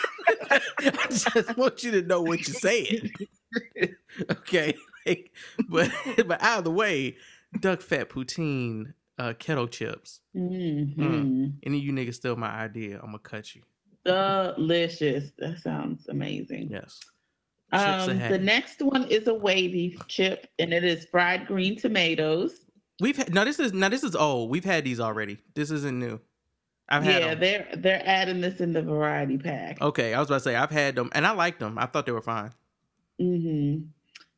I just want you to know what you said. okay, Like, but but either way, duck fat poutine, uh, kettle chips. Mhm. Any of you niggas steal my idea, I'm gonna cut you. Delicious. That sounds amazing. Yes. Um, the next one is a wavy chip, and it is fried green tomatoes. We've had no. This is now. This is old. We've had these already. This isn't new. I've had yeah, them. they're they're adding this in the variety pack. Okay, I was about to say I've had them and I liked them. I thought they were fine. Hmm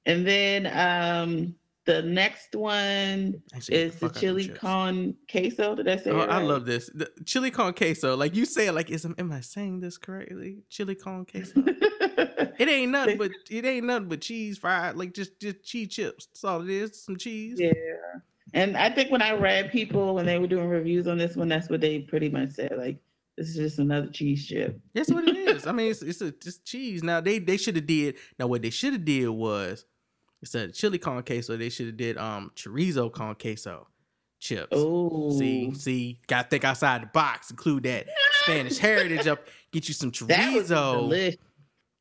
And then um, the next one Actually, is the fuck out them chili con queso. Did I say? Oh, it I love this the chili con queso. Like you say, like is am I saying this correctly? Chili con queso. It ain't nothing but it ain't nothing but cheese fried, like just just cheese chips. That's all it is. Some cheese. yeah. And I think when I read people when they were doing reviews on this one, that's what they pretty much said. Like This is just another cheese chip. That's what it is. I mean, it's it's a just cheese. Now they they should have did. Now what they should have did was instead of chili con queso, they should have did um chorizo con queso chips. Oh, See, see, got to think outside the box. Include that Spanish heritage up. Get you some that was chorizo. delicious.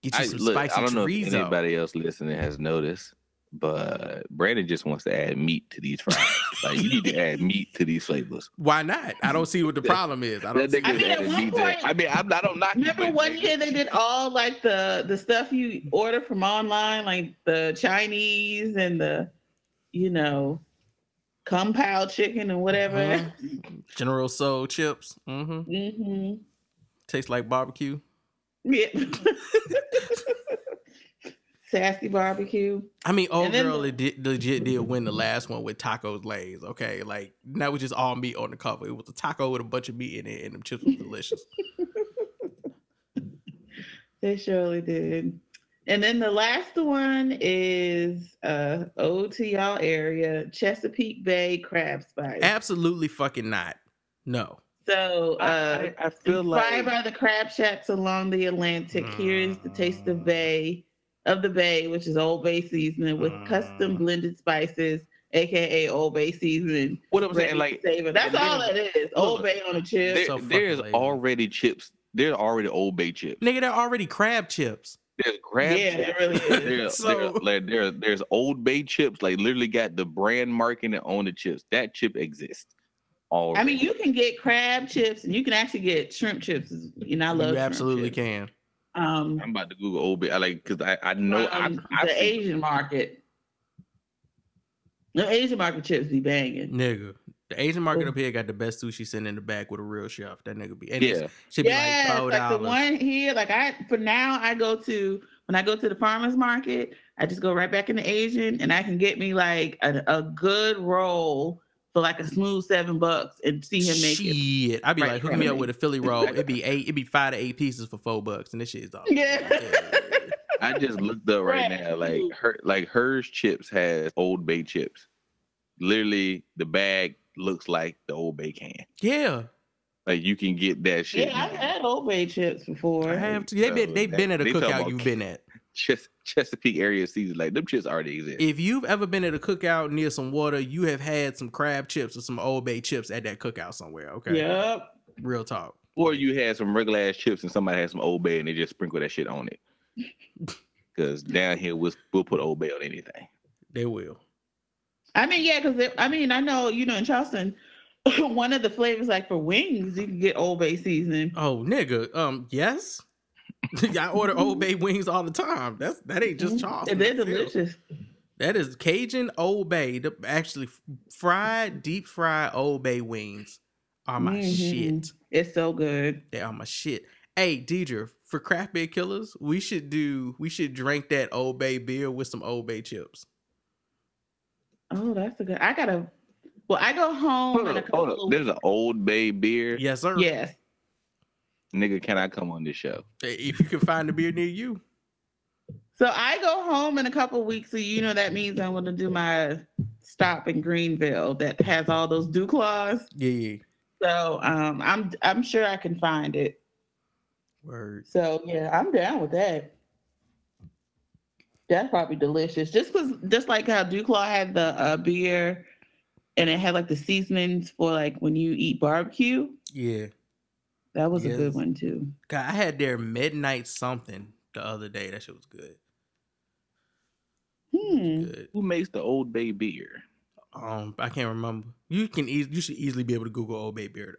Get you I, some look, spicy I don't know chorizo. if anybody else listening has noticed, but Brandon just wants to add meat to these fries. like you need to add meat to these flavors. Why not? I don't see what the problem is. I don't. That See, nigga's mean, at adding one meat to- I mean, I'm, I don't knock. you, Remember one nigga- year they did all like the the stuff you order from online, like the Chinese and the, you know, kung pao chicken and whatever. Mhm. General Tso chips. Mm hmm Mm hmm Tastes like barbecue. Yeah. Sassy barbecue. I mean, old And then girl legit, legit did win the last one with tacos lays. Okay, like that was just all meat on the cover. It was a taco with a bunch of meat in it, and the chips was delicious. They surely did. And then the last one is uh ode to y'all area, Chesapeake Bay crab spice. Absolutely fucking not. No. So I, uh I, I feel Inspired like by the crab shacks along the Atlantic, here is the taste of Mm. Bay of the Bay, which is Old Bay seasoning with custom Mm. blended spices, aka Old Bay seasoning. what I'm saying. Like savor. That's all then- it is. Old Bay on a chip. there, So there's lazy. already chips. There's already Old Bay chips. Nigga, they're already crab chips. There's crab Yeah, there really is. There, So- there, like, there, there's Old Bay chips. Like literally got the brand marking on the chips. That chip exists. Already. I mean, you can get crab chips and you can actually get shrimp chips. You know, I love You shrimp absolutely chips. Can. Um, I'm about to Google Old Bay. I like because I, I know I, from I've the seen- Asian market. The Asian market chips be banging. Nigga. The Asian market up here got the best sushi sitting in the back with a real chef. That nigga be and Yeah, yeah. should be Yes, like like the one here. Like I, for now, I go to when I go to the farmers market. I just go right back in the Asian, and I can get me like a, a good roll for like a smooth seven bucks, and see him make it. Shit. I'd be right like, hook me up with a Philly roll. It'd be eight, it'd be five to eight pieces for four bucks, and this shit is all. Yeah. I just looked up right Right. now. Like her, like hers chips has Old Bay chips. Literally, the bag looks like the Old Bay can. Yeah. Like you can get that shit. Yeah, I've had Old Bay chips before. I have to. They've been So they been at a they cookout you've been at. Ches- Chesapeake area season. Like them chips already exist. If you've ever been at a cookout near some water, you have had some crab chips or some Old Bay chips at that cookout somewhere. Okay. Yep. Real talk. or you had some regular ass chips and somebody had some Old Bay and they just sprinkle that shit on it. Because down here we'll, we'll put Old Bay on anything. They will. I mean, yeah, because I mean, I know you know in Charleston, one of the flavors like for wings, you can get Old Bay seasoning. Oh nigga. Um. Yes. Y'all order Old Bay wings all the time. That's that ain't just Charleston. And they're delicious. That is Cajun Old Bay. The, actually, fried, deep fried Old Bay wings are my Mhm. shit. It's so good. They are my shit. Hey, Deidre, for craft beer killers, we should do. We should drink that Old Bay beer with some Old Bay chips. Oh, that's a good. I gotta. Well, I go home Hold up, hold up. There's an Old Bay beer. Yes, sir. Yes. Nigga, can I come on this show? If you can find a beer near you, So I go home in a couple of weeks, so you know that means I'm gonna do my stop in Greenville that has all those Duclaws. yeah, yeah. So um, I'm I'm sure I can find it. Word. So yeah, I'm down with that. That's probably delicious. Just cause just like how Duclaw had the uh, beer and it had like the seasonings for like when you eat barbecue. Yeah. That was a good one too. God, I had their midnight something the other day. That shit was good. Hmm. Good. Who makes the Old Bay beer? Um, I can't remember. You can eas- you should easily be able to Google Old Bay beer.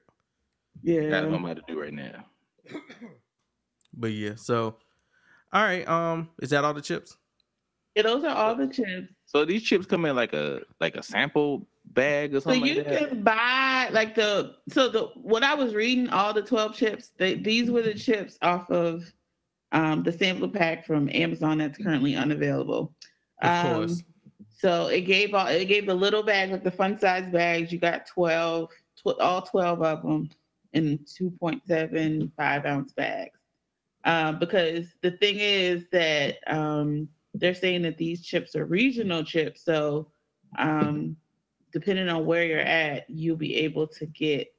Though. Yeah. That's what I'm about to do right now. But yeah, so all right. Um, is that all the chips? Yeah, those are all the chips. So these chips come in like a like a sample bag or So something you like that. can buy like the so the what I was reading all the 12 chips, they, these were the chips off of um the sample pack from Amazon that's currently unavailable. Of Um, course. So it gave all it gave the little bag like the fun size bags. You got 12, tw- all 12 of them in 2.75 ounce bags. Um, because the thing is that um, they're saying that these chips are regional chips. So um, depending on where you're at, you'll be able to get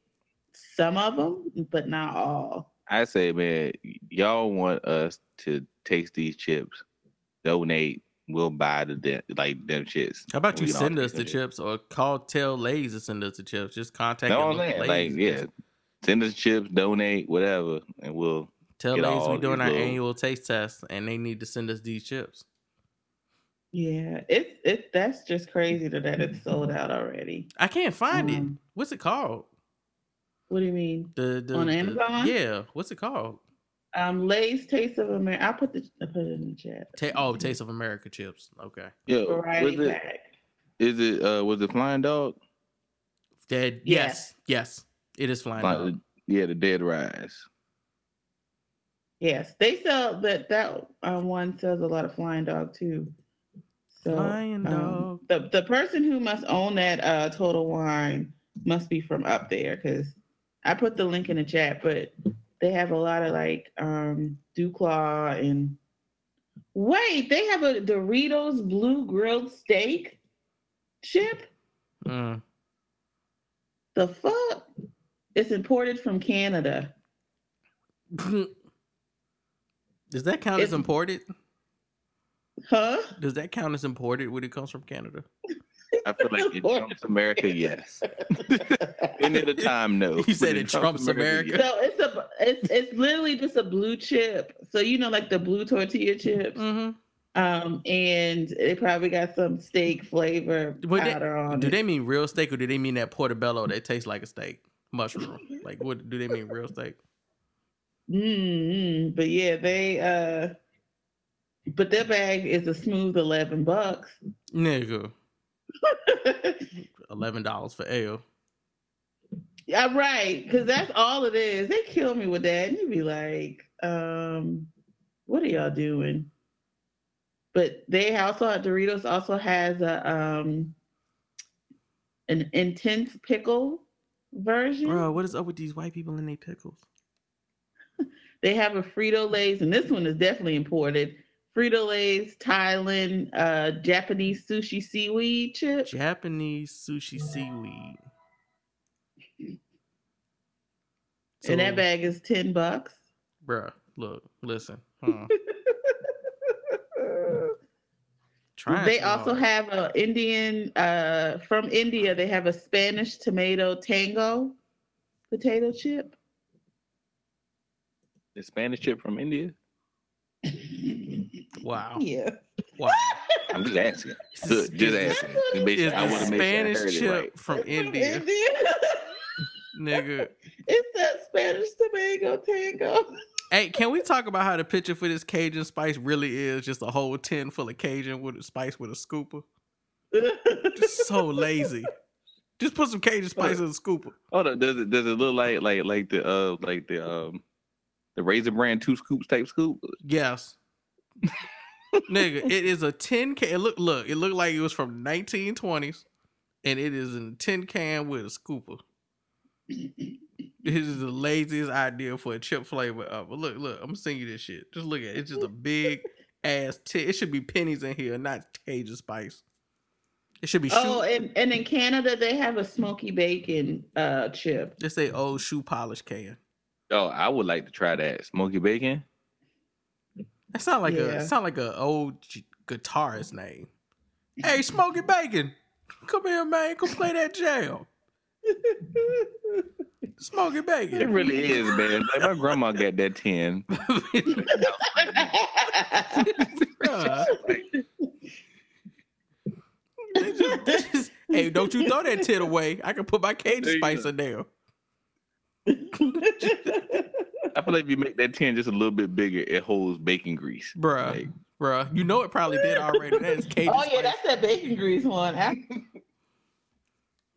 some of them, but not all. I say, man, y'all want us to taste these chips, donate, we'll buy the de- like them shits. How about you send us the them chips or call tell Lay's to send us the chips? Just contact No, them, I'm saying, Lay's. like, yeah, send us chips, donate, whatever, and we'll. Tell get Lay's we all doing our little- annual taste test and they need to send us these chips. Yeah, it's it. That's just crazy that that it's sold out already. I can't find it. Um, What's it called? What do you mean? The, the On the- Amazon? yeah. What's it called? Um, Lay's Taste of America. I'll put the I put it in the chat. Ta- oh, Taste of America chips. Okay. Yeah, was Variety it? pack. Is it? Uh, was it Flying Dog? Dead. Yes. Yes. Yes. It is flying. Fly- Dog. yeah, the Dead Rise. Yes, they sell that. That um, one sells a lot of Flying Dog too. So Flying um, Dog. the the person who must own that uh, Total Wine must be from up there because I put the link in the chat, but they have a lot of like um Duclaw and wait, they have a Doritos blue grilled steak chip. Mm. The fuck? It's imported from Canada. Does that count as imported? Huh? Does that count as imported when it comes from Canada? I feel like it trumps America. Yes. Any of the time, no. You said But it trumps America? yes. So it's a it's it's literally just a blue chip. So you know, like the blue tortilla chips. Mm-hmm. Um, and they probably got some steak flavor Would they- powder on Do it. they mean real steak or do they mean that portobello that tastes like a steak? Mushroom. like what do they mean real steak? mm But yeah, they uh, but that bag is a smooth eleven bucks. Nigga. Eleven dollars for ale. yeah, right. Because that's all it is. They kill me with that, and you be like, um, what are y'all doing? But they also Doritos also has a um an intense pickle version. Bro, what is up with these white people and their pickles? They have a Frito Lay's, and this one is definitely imported. Frito Lay's Thailand uh, Japanese sushi seaweed chip. Japanese sushi seaweed. and that bag is 10 bucks. Bruh, look, listen. Huh. They also hard. have a Indian uh, from India. They have a Spanish tomato tango potato chip. The Spanish chip from India. Wow. Yeah. Wow. I'm just asking. Just, just asking. To Is sure- I the want to make sure I Spanish heard it chip right. from India, nigga. it's that Spanish tomato tango. Hey, can we talk about how the picture for this Cajun spice really is just a whole tin full of Cajun with a spice with a scooper? Just so lazy. Just put some Cajun spice in a scooper. Hold on. Does it does it look like like like the uh like the um the Raisin Bran two scoops type scoop? Yes. Nigga, it is a tin can. It look, look, it looked like it was from 1920s, and it is in a tin can with a scooper. This is the laziest idea for a chip flavor ever. Look, look, I'm gonna send you this shit. Just look at it. It's just a big ass tin. It should be pennies in here, not Cajun spice. It should be shoe. oh, and, and in Canada they have a smoky bacon uh, chip. Just say old shoe polish can. Oh, I would like to try that smoky bacon. That sound like a Yeah. sound like a old g- guitarist name. Hey, Smokey Bacon, come here, man. Come play that jam. Smokey Bacon. It really is, man. Like my grandma got that tin. Bruh. They just- they just- hey, don't you throw that tit away. I can put my There Cajun you spice in there. I feel like if you make that tin just a little bit bigger, it holds bacon grease. Bruh. Like, Bruh. You know it probably did already. That is Cajun oh yeah, spice. that's that bacon grease one.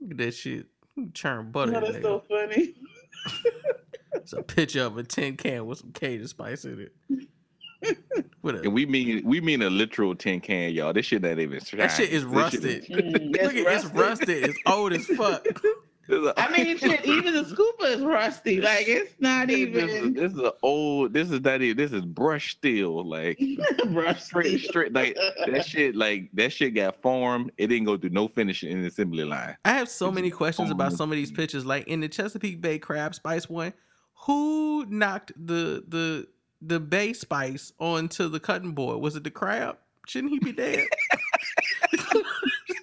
Look at that shit. You Churn butter no, that's there. so funny. It's a picture of a tin can with some Cajun spice in it. With a and we mean we mean a literal tin can, y'all. This shit ain't even. That shit is This rusted. Mm, Look at it's rusted. It's old as fuck. Is- I mean, shit, even the scoop super is rusty. Like it's not This is, even this is an old. This is not even. This is brush steel. Like brush straight, straight. Like that shit. Like that shit got formed. It didn't go through no finishing in the assembly line. I have so It's many just questions about some of these pictures. Like in the Chesapeake Bay crab spice one, who knocked the the the bay spice onto the cutting board? Was it the crab? Shouldn't he be dead?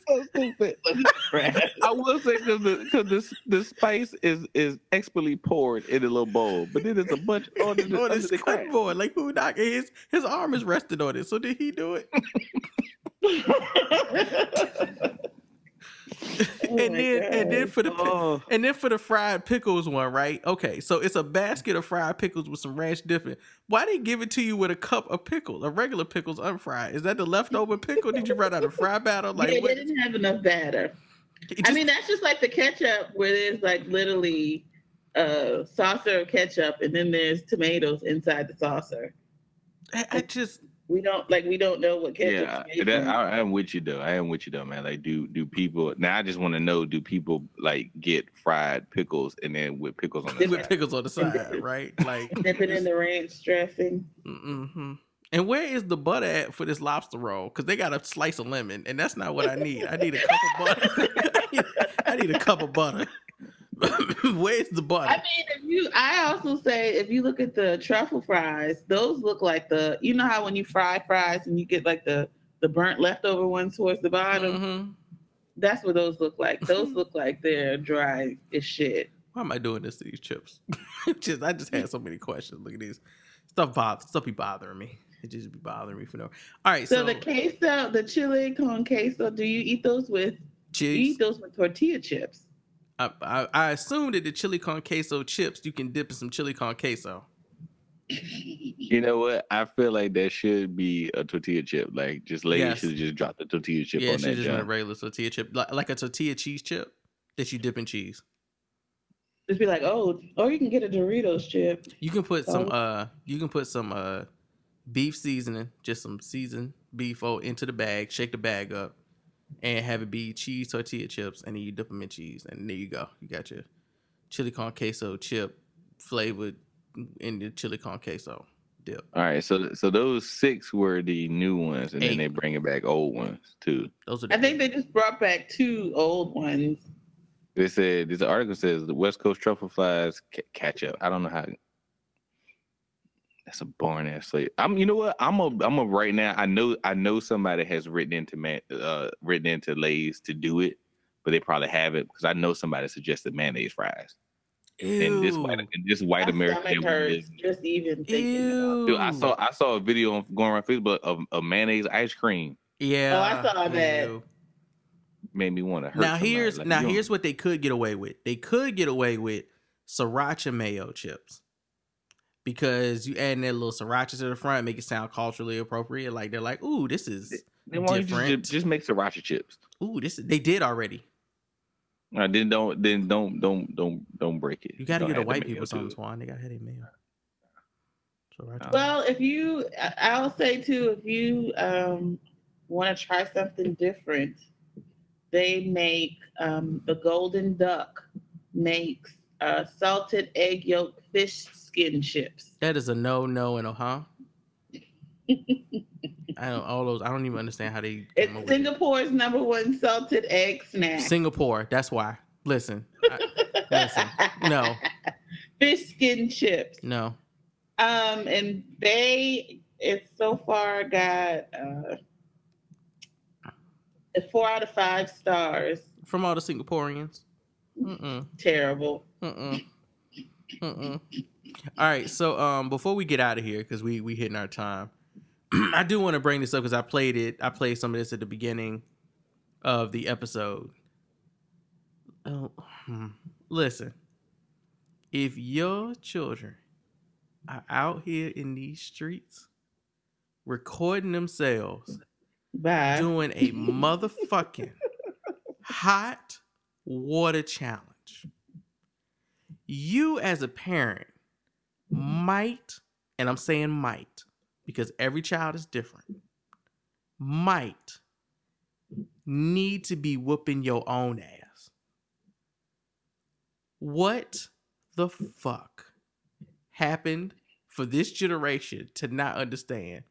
so stupid. I will say because the because the, the spice is is expertly poured in a little bowl, but then there's a bunch on the, on under his the cutting board. Like who knocked his his arm is rested on it. So did he do it? Oh and then and then for the Oh, and then for the fried pickles one, right? Okay, so it's a basket of fried pickles with some ranch dipping. Why they give it to you with a cup of pickle, a regular pickles unfried? Is that the leftover pickle? Did you run out of fry batter? Like yeah, what? they didn't have enough batter. it I mean, that's just like the ketchup, where there's like literally a saucer of ketchup, and then there's tomatoes inside the saucer. I, I just We don't like we don't know what ketchup. yeah, that, I, I am with you though. I am with you though, man. Like, do do people now? I just want to know: Do people like get fried pickles and then with pickles on the with side? pickles on the side, right? Like, dipping in the ranch dressing. mm-hmm. and where is the butter at for this lobster roll? Because they got a slice of lemon, and that's not what I need. I need a cup of butter. I, need, I need a cup of butter. Where's the butter? I mean, if you, I also say if you look at the truffle fries, those look like the, you know how when you fry fries and you get like the the burnt leftover ones towards the bottom. Mhm. That's what those look like. Those look like they're dry as shit. Why am I doing this to these chips? just I just had so many questions. Look at these stuff. Bother stuff be bothering me. It just be bothering me for no. All right, So, so, the queso, the chili con queso, do you eat those with? You eat those with tortilla chips? I, I, I assume that the chili con queso chips you can dip in some chili con queso. You know what? I feel like that should be a tortilla chip. Like, just lady Yes. should just drop the tortilla chip yeah, on she that just want a job. regular tortilla chip, like, like a tortilla cheese chip that you dip in cheese. Just be like, oh, or you can get a Doritos chip. You can put some Oh. uh you can put some uh beef seasoning, just some seasoned beef oh, into the bag, shake the bag up, and have it be cheese tortilla chips, and then you dip them in cheese, and there you go. You got your chili con queso chip flavored in the chili con queso dip. All right, so so those six were the new ones, and Eight. then they bring it back old ones too. Those are the I think they just brought back two old ones. They said this article says the West Coast truffle flies ca- catch up. I don't know how. That's a boring ass slate. I'm. You know what? I'm a. I'm a right now. I know. I know somebody has written into man. Uh, written into Lay's to do it, but they probably haven't because I know somebody suggested mayonnaise fries. Ew. And this white. Ew. And this white My American. stomach hurts just even thinking about. Dude, I saw. I saw a video on, going around Facebook of, of mayonnaise ice cream. Yeah. Oh, I saw that. Ew. Made me want to hurt. Now somebody. here's Like, now you don't- here's what they could get away with. They could get away with sriracha mayo chips. Because you add in that little sriracha to the front, make it sound culturally appropriate. Like they're like, ooh, this is Then why don't you different. just, just make sriracha chips? ooh, this is they did already. All right, then don't then don't don't don't don't break it. You gotta Don't get a the white mayo people to something, it. Swan. They gotta have their mayo. Sriracha. Well, if you, I- I'll say too, if you um, want to try something different, they make um, the Golden Duck makes uh, salted egg yolk fish skin chips. that is a no, no, in huh. I don't all those. I don't even understand how they. It's with it. Singapore's number one salted egg snack. Singapore. That's why. Listen, I- listen. No, Fish skin chips. no. Um, and they, it's so far got uh, four out of five stars. From all the Singaporeans. Mm-mm. Terrible. Mm-mm. Mm-mm. All right, so um, before we get out of here, because we we hitting our time, I do want to bring this up because I played it. I played some of this at the beginning of the episode. Oh, hmm. listen, if your children are out here in these streets recording themselves Bye. doing a motherfucking hot water challenge. You, as a parent, might, and I'm saying might, because every child is different, might need to be whooping your own ass. What the fuck happened for this generation to not understand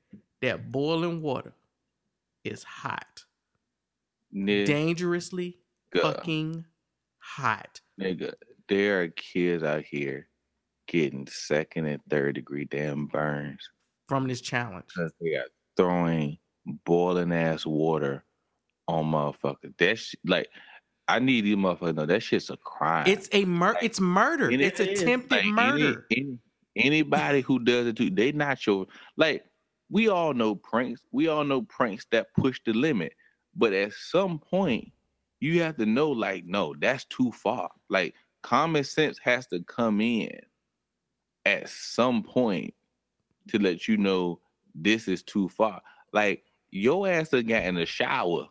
that boiling water is hot, Nigga, dangerously fucking hot. nigga, there are kids out here getting second and third degree damn burns from this challenge. because they got throwing boiling ass water on motherfuckers. That's sh- like, I need these motherfuckers to know that shit's a crime. It's a mur- Like, it's murder. And It's it is, attempted like, murder. any- anybody who does it too, they not your like. We all know pranks. We all know pranks that push the limit. But at some point, you have to know, like, no, that's too far. Like, common sense has to come in at some point to let you know this is too far. Like, your ass done got in the shower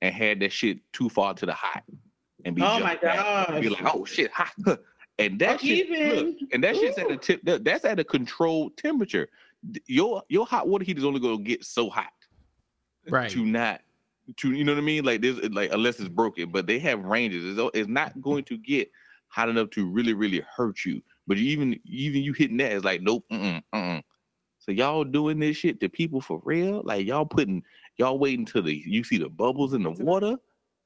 and had that shit too far to the hot and be Oh my jumping back and Be like, oh shit, hot. And that Or shit, look, even- and that shit's at a tip. That's at a controlled temperature. Your your hot water heater is only going to get so hot, Right. To not, to you know what I mean? Like this, like unless it's broken, but they have ranges. It's, it's not going to get hot enough to really, really hurt you. But even even you hitting that is like nope, mm mm. So y'all doing this shit to people for real? Like y'all putting y'all waiting till the you see the bubbles in the water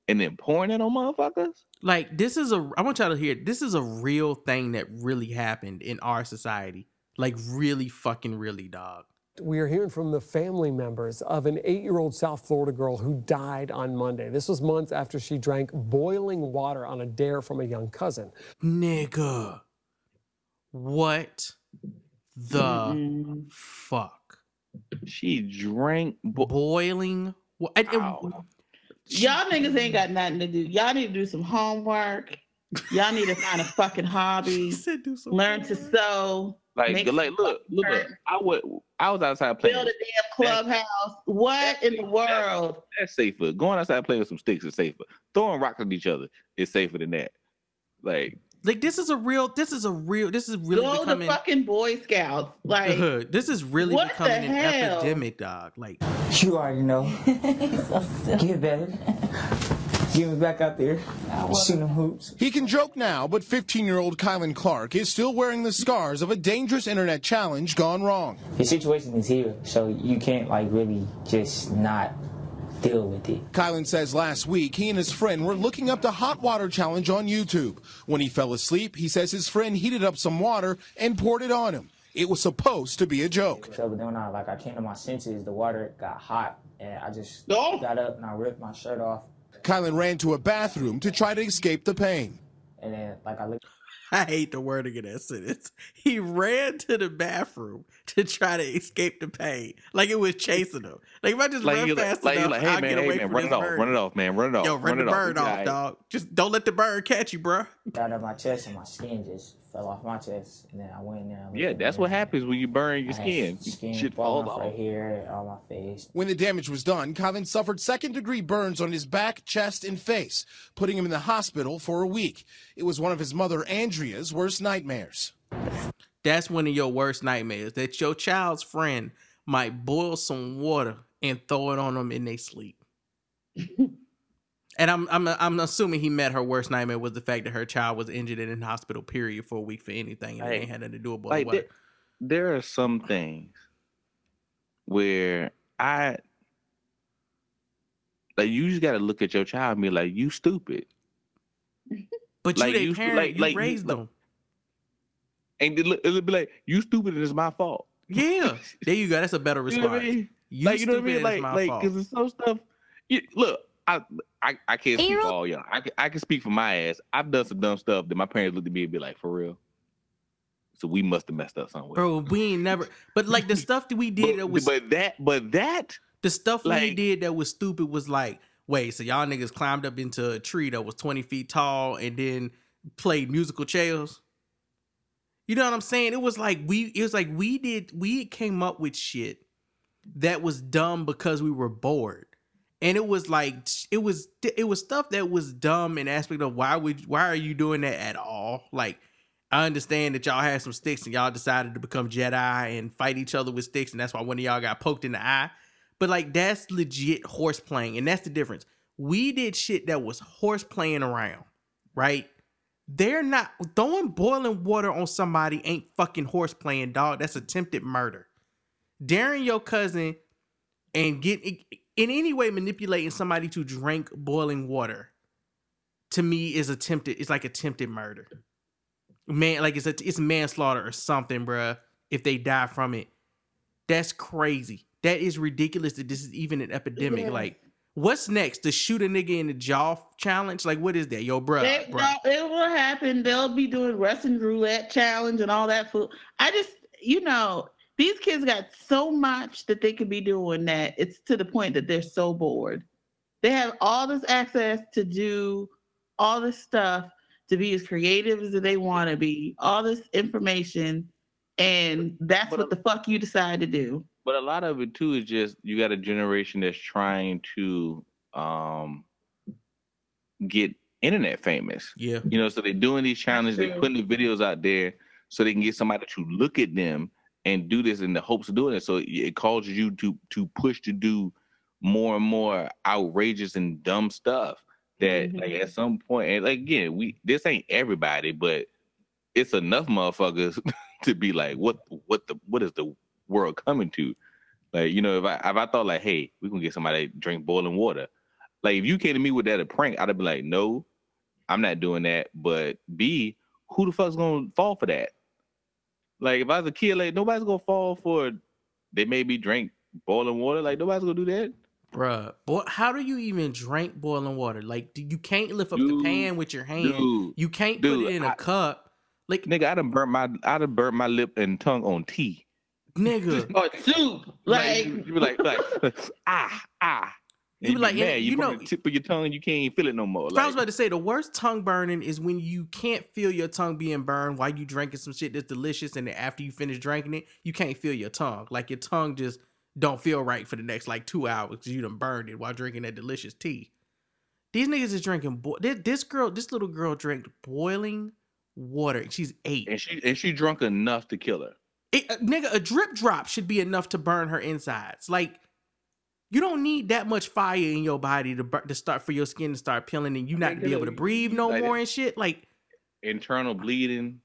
and then pouring it on motherfuckers? Like this is a I want y'all to hear this is a real thing that really happened in our society. Like really fucking really dog. We are hearing from the family members of an eight year old South Florida girl who died on Monday. This was months after she drank boiling water on a dare from a young cousin. Nigga. What the Mm-mm. fuck? She drank bo- Boiling wa- and- and- Ow. Y'all niggas ain't got nothing to do. Y'all need to do some homework. Y'all need to find a fucking hobby. said do some Learn to sew. like like look look, look I would I was outside playing. Build a damn clubhouse. What in the world? That's safer. Going outside playing with some sticks is safer. Throwing rocks at each other is safer than that. Like Like this is a real this is a real this is really Go to becoming fucking Boy Scouts. Like this is really what becoming an epidemic, dog. Like You already know. Get better. Get me back out there. Shooting them hoops. He can joke now, but 15 year old Kylan Clark is still wearing the scars of a dangerous internet challenge gone wrong. The situation is here, so you can't like really just not deal with it. Kylan says last week he and his friend were looking up the hot water challenge on YouTube. When he fell asleep, he says his friend heated up some water and poured it on him. It was supposed to be a joke. So, but then when I like I came to my senses, the water got hot, and I just Oh. got up and I ripped my shirt off, Kylan ran to a bathroom to try to escape the pain. and then like I looked. I hate the wording of that sentence. He ran to the bathroom to try to escape the pain, like it was chasing him. Like if I just like run you like, fast like, enough, like hey I'll man, get away hey man, from run this it off, bird. run it off, man, run it off. Yo, run, run the it off. bird We off, dog. Just don't let the bird catch you, bro. got up my chest and my skin just fell off my chest, and then I went in there. and Yeah, that's what happens when you burn your I skin. Skin Shit falls off off. right here, on my face. When the damage was done, Kylan suffered second degree burns on his back, chest, and face, putting him in the hospital for a week. It was one of his mother, Andrea's, worst nightmares. That's one of your worst nightmares. That your child's friend might boil some water and throw it on them in their sleep. and I'm I'm I'm assuming he met her worst nightmare was the fact that her child was injured and in hospital period for a week for anything and it ain't had nothing to do with boiling Like water. there, there are some things where I like you just gotta look at your child and be like, you stupid. But like, you, you- they parent, like- you like, raised like- them. And it it'll be like, you stupid and it's my fault. Yeah, there you go. That's a better You response. know what I mean? You like you know what I mean? Like like because it's so stuff. You, look, I, I I can't speak for all y'all. I can, I can speak for my ass. I've done some dumb stuff that my parents looked at me and be like, for real. So we must have messed up somewhere. Bro, we ain't never. But like the stuff that we did that was but that but that the stuff we did that was stupid was like, wait, so y'all niggas climbed up into a tree that was twenty feet tall and then played musical chairs. You know what I'm saying? It was like we. It was like we did. We came up with shit that was dumb because we were bored, and it was like it was it was stuff that was dumb in aspect of why would why are you doing that at all? Like I understand that y'all had some sticks and y'all decided to become Jedi and fight each other with sticks, and that's why one of y'all got poked in the eye. But like that's legit horse playing, and that's the difference. We did shit that was horse playing around, right? they're not throwing boiling water on somebody ain't fucking horse playing, dog. That's attempted murder. Daring your cousin and get in any way manipulating somebody to drink boiling water to me is attempted it's like attempted murder man like it's a, it's manslaughter or something bruh if they die from it that's crazy that is ridiculous that this is even an epidemic Yeah. like what's next to shoot a nigga in the jaw challenge like what is that yo bruh, They- bruh. no, it will happen. They'll be doing Russian roulette challenge and all that food. I just, you know, these kids got so much that they could be doing that it's to the point that they're so bored. They have all this access to do all this stuff to be as creative as they want to be, all this information, and that's what the fuck you decide to do. But a lot of it too is just you got a generation that's trying to um get internet famous. yeah You know, so they're doing these challenges, they're true. putting the videos out there so they can get somebody to look at them and do this in the hopes of doing it. So it- causes you to to push to do more and more outrageous and dumb stuff that like Mhm. at some point and like again, we this ain't everybody, but it's enough motherfuckers to be like, what what the what is the world coming to? Like, you know, if I if I thought like, hey, we gonna get somebody to drink boiling water. Like if you came to me with that a prank, I'd be like, no, I'm not doing that. But B, who the fuck's gonna fall for that? Like if I was a kid, like nobody's gonna fall for they made me drink boiling water. Like nobody's gonna do that. bruh boy how do you even drink boiling water like do- you can't lift up the pan with your hand Dude, you can't put it in a I- cup like nigga, I done burnt my I done burnt my lip and tongue on tea. nigga Or soup. Like, you, you be like, like ah ah. You be like, mad. yeah, you, you know- the tip of your tongue, you can't even feel it no more. I was about to say the worst tongue burning is when you can't feel your tongue being burned while you drinking some shit that's delicious, and then after you finish drinking it, you can't feel your tongue. Like your tongue just don't feel right for the next like two hours because you done burned it while drinking that delicious tea. These niggas is drinking. Bo- this, this girl, this little girl, drank boiling water. She's eight. and she and she drunk enough to kill her. It, uh, nigga, a drip drop should be enough to burn her insides. Like, you don't need that much fire in your body to to start for your skin to start peeling and you not be able to breathe no Like more and shit. Like, Internal bleeding.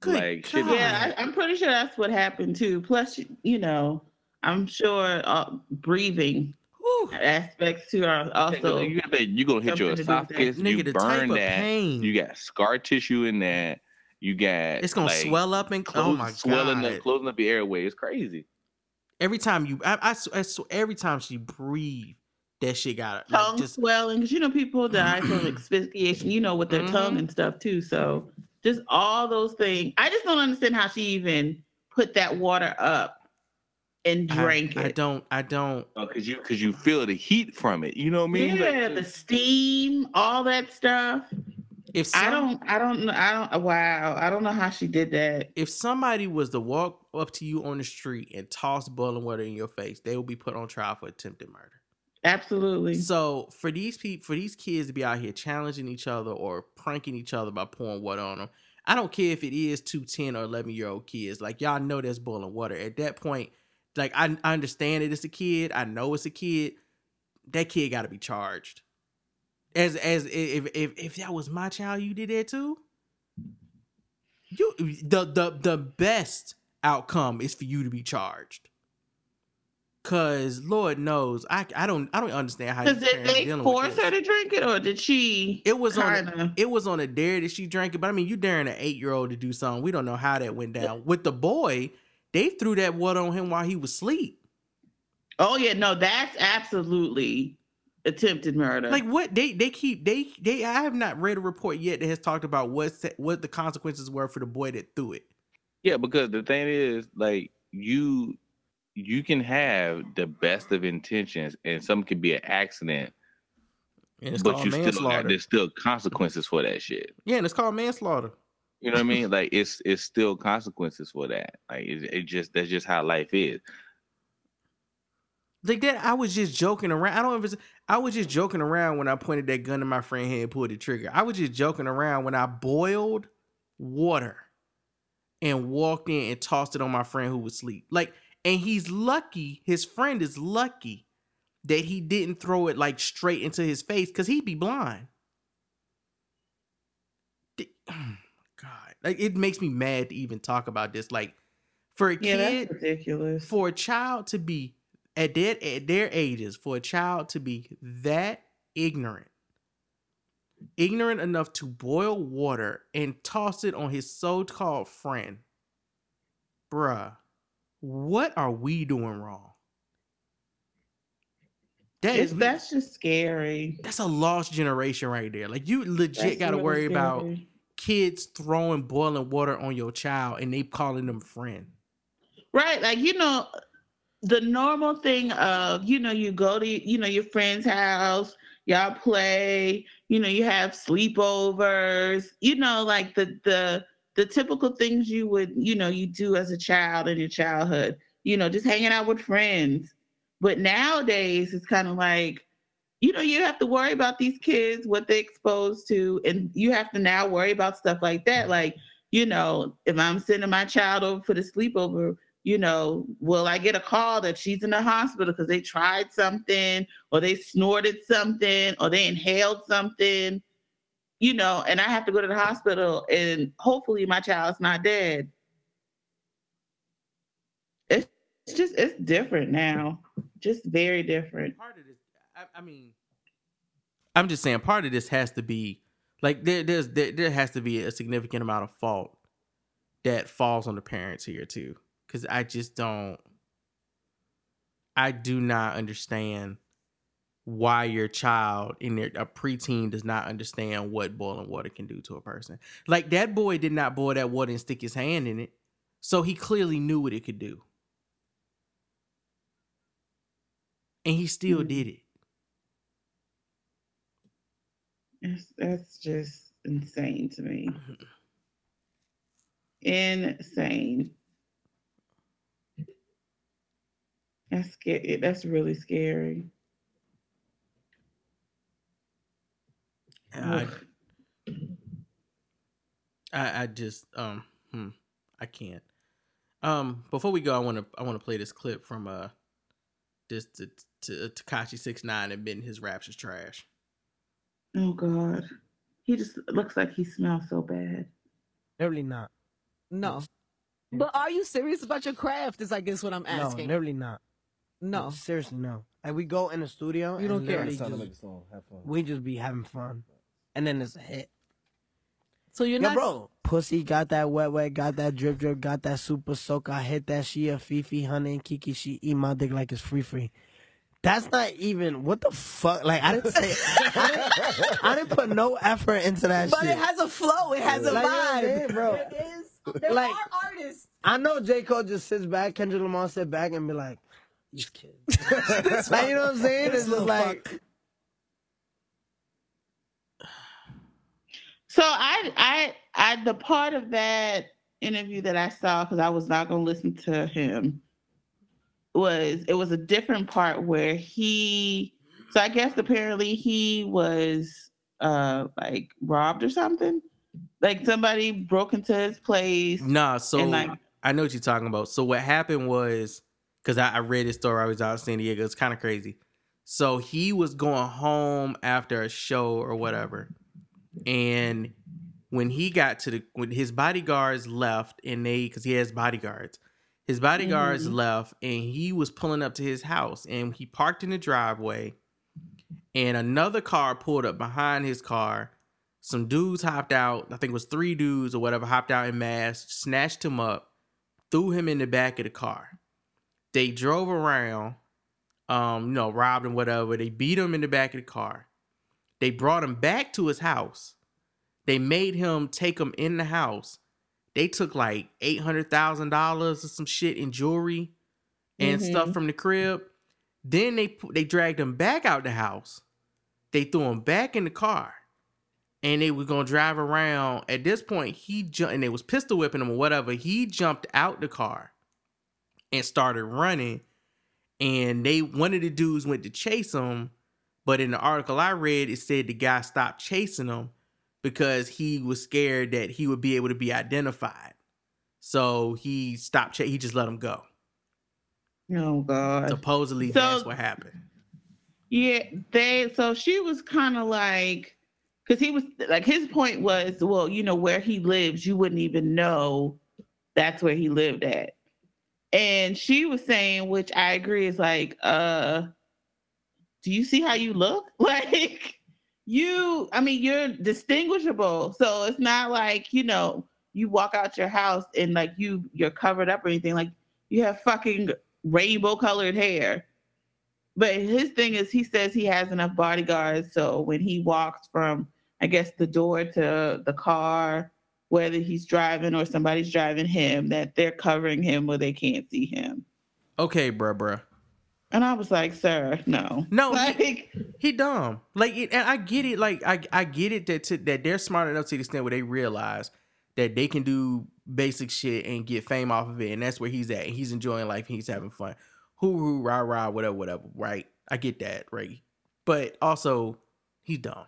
Good like shit. Yeah, I, I'm pretty sure that's what happened too. Plus, you know, I'm sure uh, breathing whew, aspects too are also. you got that, you gonna hit your something to do esophagus, nigga, you burn that. pain. You got scar tissue in that. You got it's gonna like, swell up and oh close- my swelling god! up, closing up your airway. It's crazy. Every time you, I, I, sw- I sw- every time she breathed, that shit got like, tongue just swelling because you know people die from asphyxiation you know with their tongue Mhm. and stuff too so just all those things i just don't understand how she even put that water up and drank I, it I don't, I don't. Because you because you feel the heat from it. You know what I mean? Like, yeah the steam all that stuff If i don't i don't know i don't wow i don't know how she did that if somebody was to walk up to you on the street and toss boiling water in your face, they will be put on trial for attempted murder. absolutely So for these people, for these kids to be out here challenging each other or pranking each other by pouring water on them, I don't care if it is two 10 or 11 year old kids. Like y'all know that's boiling water. At that point, like I, I understand it. It's a kid. I know it's a kid. That kid got to be charged. As as if if if that was my child, you did that too. You the the the best outcome is for you to be charged. Cause Lord knows, I I don't I don't understand how. these did they force her to drink it or did she It was on. kinda A, it was on a dare that she drank it, but I mean, you daring an eight year old to do something. We don't know how that went down. With the boy, they threw that water on him while he was asleep. oh yeah no that's absolutely attempted murder Like what they they keep they they. I have not read a report yet that has talked about what what the consequences were for the boy that threw it. Yeah, because the thing is, like you, you can have the best of intentions, and some can be an accident, And it's but you still manslaughter. there's still consequences for that shit. yeah, and it's called manslaughter. You know what I mean? Like it's it's still consequences for that. Like it, it just that's just how life is. Like that, I was just joking around. I don't ever. I was just joking around when I pointed that gun in my friend head and pulled the trigger. I was just joking around when I boiled water and walked in and tossed it on my friend who was asleep. Like, and he's lucky. His friend is lucky that he didn't throw it like straight into his face because he'd be blind. Di- oh Like it makes me mad to even talk about this. Like for a Yeah, kid, ridiculous. for a child to be at their at their ages, for a child to be that ignorant, ignorant enough to boil water and toss it on his so-called friend, bruh, what are we doing wrong? That is that's just scary. that's a lost generation right there. Like you legit That's got to really worry about kids throwing boiling water on your child and they calling them friend. Right. Like, you know, the normal thing of, you know, you go to, you know, your friend's house, y'all play, you know, you have sleepovers, you know, like the the the typical things you would, you know, you do as a child in your childhood, you know, just hanging out with friends. But nowadays it's kind of like, you know, you have to worry about these kids, what they're exposed to, and you have to now worry about stuff like that. Like, you know, if I'm sending my child over for the sleepover, you know, will I get a call that she's in the hospital because they tried something or they snorted something or they inhaled something, you know, and I have to go to the hospital and hopefully my child's not dead. It's just it's different now. Just very different. Part of this, I, I mean, I'm just saying, part of this has to be like there, there's there, there has to be a significant amount of fault that falls on the parents here too, because I just don't, I do not understand why your child in their a preteen does not understand what boiling water can do to a person. Like that boy did not boil that water and stick his hand in it, so he clearly knew what it could do. and he still Mhm. did it. It's, that's just insane to me. Insane. That's scary. That's really scary. I, I, I just um, hmm, I can't. Um, before we go, I want to I want to play this clip from uh, this to, to Tekashi Six Nine and admitting his raps is trash. Oh God, he just looks like he smells so bad. Literally not. No. But are you serious about your craft? Is I guess what I'm asking. No, asking. literally not. No. seriously, no. Like we go in the studio, You don't and care. literally It's time just- song, have fun. We just be having fun, and then it's a hit. So you're Yo, not bro. Pussy got that wet wet, got that drip drip, got that super soak. I hit that she a Fifi, honey and Kiki. She eat my dick like it's free free. That's not even what the fuck. Like I didn't say, I didn't, I didn't put no effort into that But shit. it has a flow. It has a Like, you know what I'm vibe. saying, bro. It is. There Like- are artists. I know J Cole just sits back, Kendrick Lamar sit back and be like, "These kids." like you know what I'm saying? This It's just little like. So I, I, I, the part of that interview that I saw because I was not going to listen to him was it was a different part where he. So I guess apparently he was uh like robbed or something. Like somebody broke into his place. Nah, so And, like- I know what you're talking about. So what happened was because I, I read his story. I was out in San Diego. It's kind of crazy. So he was going home after a show or whatever, and when he got to the when his bodyguards left and they because he has bodyguards, his bodyguards Mhm. left and he was pulling up to his house and he parked in the driveway, and another car pulled up behind his car. Some dudes hopped out. I think it was three dudes or whatever hopped out in mass, snatched him up, threw him in the back of the car. They drove around, um, you know, robbed him, whatever. They beat him in the back of the car. They brought him back to his house. They made him take him in the house. They took like eight hundred thousand dollars or some shit in jewelry and stuff Mhm. from the crib. Then they they dragged him back out the house. They threw him back in the car, and they were gonna drive around. At this point, he jumped and they was pistol whipping him or whatever. He jumped out the car and started running. And they one of the dudes went to chase him, but in the article I read, it said the guy stopped chasing him because he was scared that he would be able to be identified. So he stopped. Ch- he just let him go. Oh God. Supposedly So- that's what happened. Yeah, they so she was kind of like because he was like his point was, well, you know, where he lives, you wouldn't even know that's where he lived at. And she was saying, which I agree, is like, uh, do you see how you look? Like you, I mean, you're distinguishable. So it's not like, you know, you walk out your house and like you you're covered up or anything. Like you have fucking rainbow colored hair. But his thing is he says he has enough bodyguards. So when he walks from I guess the door to the car, whether he's driving or somebody's driving him, that they're covering him where they can't see him. Okay, bruh, bruh. And I was like, sir, no. No, like, he, he dumb. Like, it, and I get it. Like, I I get it that to, that they're smart enough to the extent where they realize that they can do basic shit and get fame off of it, and that's where he's at. He's enjoying life. He's having fun. Hoo hoo rah rah whatever whatever. Right? I get that. Right? But also, he's dumb.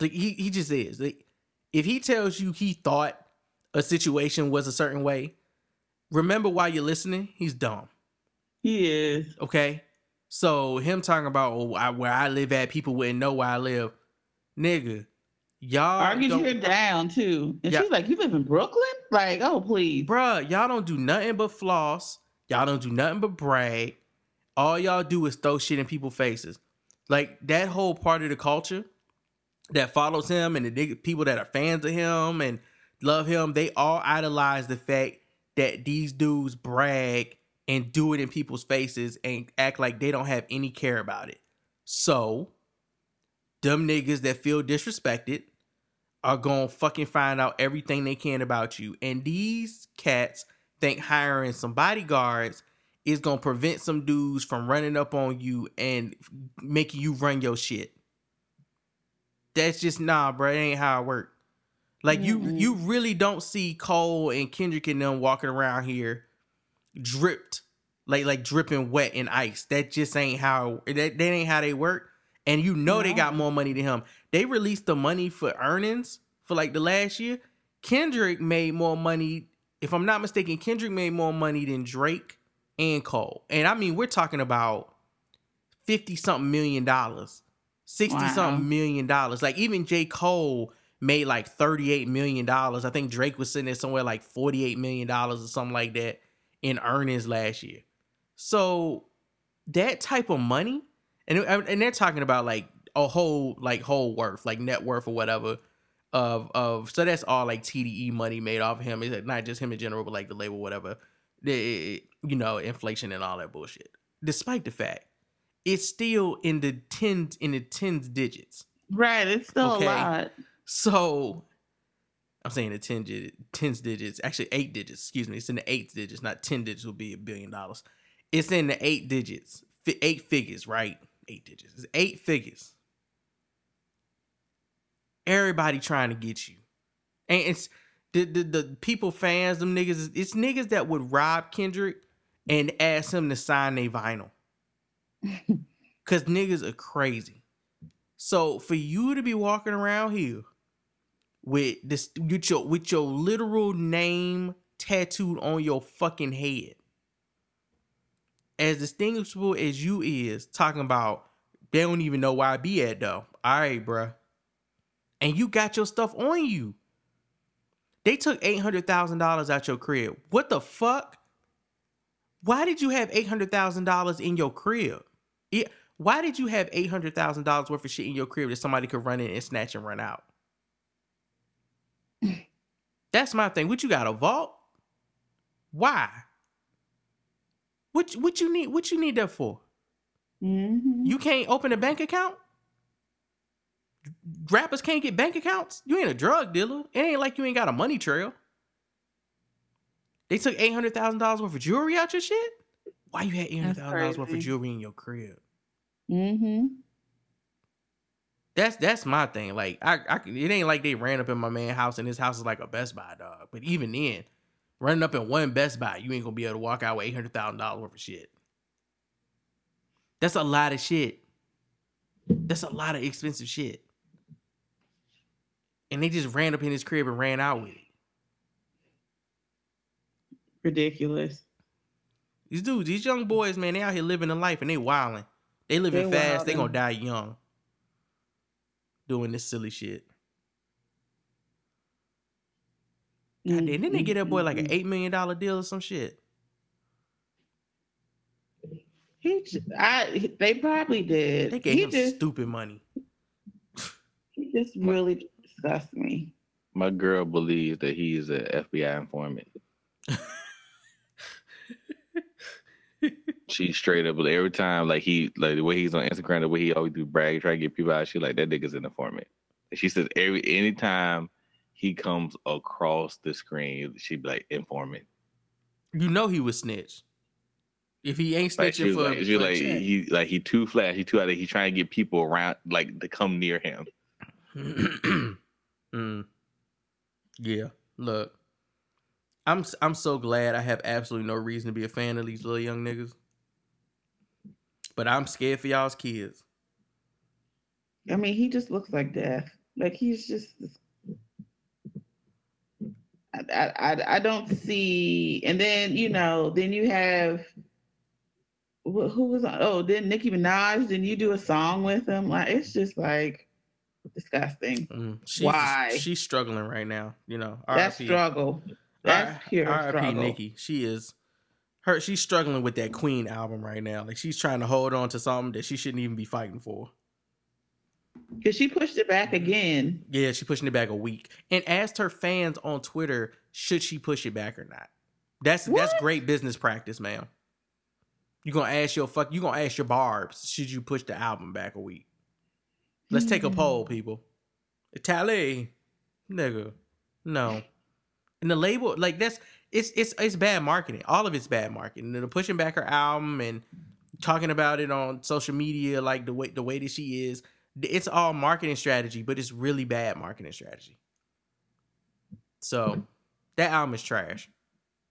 Like he he just is. Like, if he tells you he thought a situation was a certain way, remember while you're listening, he's dumb. He is. Okay. So him talking about oh, I, where I live at, people wouldn't know where I live. Nigga, y'all argued don't- her down too. And she's like, You live in Brooklyn? Like, oh please. Bruh, y'all don't do nothing but floss. Y'all don't do nothing but brag. All y'all do is throw shit in people's faces. Like that whole part of the culture that follows him and the people that are fans of him and love him, they all idolize the fact that these dudes brag and do it in people's faces and act like they don't have any care about it. So, dumb niggas that feel disrespected are gonna fucking find out everything they can about you. And these cats think hiring some bodyguards is gonna prevent some dudes from running up on you and making you run your shit. That's just nah, bro. It ain't how it work. Like you, mm-hmm. you really don't see Cole and Kendrick and them walking around here dripped, like like dripping wet in ice. That just ain't how. That, that ain't how they work. And you know they got more money than him. They released the money for earnings for like the last year. Kendrick made more money. If I'm not mistaken, Kendrick made more money than Drake and Cole. And I mean, we're talking about 50 something million dollars, 60 Wow. something million dollars. Like even J. Cole made like 38 million dollars. I think Drake was sitting at somewhere like 48 million dollars or something like that in earnings last year. So that type of money, and and they're talking about like a whole like whole worth, like net worth or whatever of of so that's all like TDE money made off of him. It's not just him in general, but like the label, whatever. The you know inflation and all that bullshit. Despite the fact, it's still in the tens in the tens digits. Right. It's still Okay. a lot. So I'm saying the 10 digit, tens digits, actually eight digits, excuse me. It's in the eight digits, not 10 digits Will be a billion dollars. It's in the eight digits, eight figures, right? Eight digits. It's eight figures. Everybody trying to get you. And it's the, the, the people, fans, them niggas, it's niggas that would rob Kendrick and ask him to sign a vinyl. Cause niggas are crazy. So for you to be walking around here with this with your with your literal name tattooed on your fucking head, as distinguishable as you is, talking about they don't even know where I be at though. All right, bruh. And you got your stuff on you. They took eight hundred thousand dollars out your crib. What the fuck? Why did you have eight hundred thousand dollars in your crib? Yeah, why did you have eight hundred thousand dollars worth of shit in your crib that somebody could run in and snatch and run out? That's my thing. What you got a vault? Why? What what you need? What you need that for? Mm-hmm. You can't open a bank account. Rappers can't get bank accounts. You ain't a drug dealer. It ain't like you ain't got a money trail. They took eight hundred thousand dollars worth of jewelry out your shit. Why you had eight hundred thousand dollars worth of jewelry in your crib? Mm-hmm. That's that's my thing. Like I, I it ain't like they ran up in my man house and his house is like a Best Buy dog. But even then, running up in one Best Buy, you ain't gonna be able to walk out with eight hundred thousand dollars worth of shit. That's a lot of shit. That's a lot of expensive shit. And they just ran up in his crib and ran out with it. Ridiculous. These dudes, these young boys, man, they out here living a life and they wilding. They living They fast. They gonna die young. doing this silly shit. God damn, didn't they get that boy like an eight million dollar deal or some shit? He, j- I, they probably did. They gave he him just, stupid money. he just really disgusts me. My girl believes that he is an FBI informant. She straight up every time, like he, like the way he's on Instagram, the way he always do brag, try to get people out. She like that nigga's an informant. And she says every anytime he comes across the screen, she be like informant. You know he was snitch. If he ain't snitching was for, like, she for like he like he too flash, he too out there. He trying to get people around, like to come near him. Mm. Yeah. Look, I'm I'm so glad I have absolutely no reason to be a fan of these little young niggas. But I'm scared for y'all's kids. I mean, he just looks like death. Like he's just. I, I, I- don't see, and then you know, then you have who was on? Oh, then Nicki Minaj. Then you do a song with him. Like it's just like disgusting. Mm. She's, Why She's struggling right now. You know, that struggle? That's pure R.I.P. Nicki. She is her. She's struggling with that Queen album right now. Like she's trying to hold on to something that she shouldn't even be fighting for. Because she pushed it back again. Yeah, she pushing it back a week and asked her fans on Twitter should she push it back or not. That's that's great business practice, ma'am. You gonna ask your fuck. You gonna ask your barbs should you push the album back a week? Let's take a Hmm. poll, people. Tally, nigga, no. And the label, like that's it's it's it's bad marketing. All of it's bad marketing. They're pushing back her album and talking about it on social media, like the way the way that she is. It's all marketing strategy, but it's really bad marketing strategy. So that album is trash.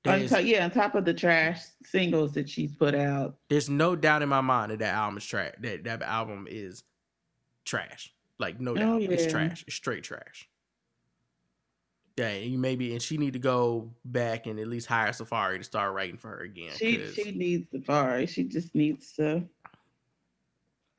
On There's, top, yeah, on top of the trash singles that she's put out. there's no doubt in my mind that that album is trash. That that album is trash. Like no oh, doubt, Oh, it's trash. It's straight trash. Yeah, you maybe and she need to go back and at least hire Safaree to start writing for her again. She 'cause- she needs Safaree. She just needs to.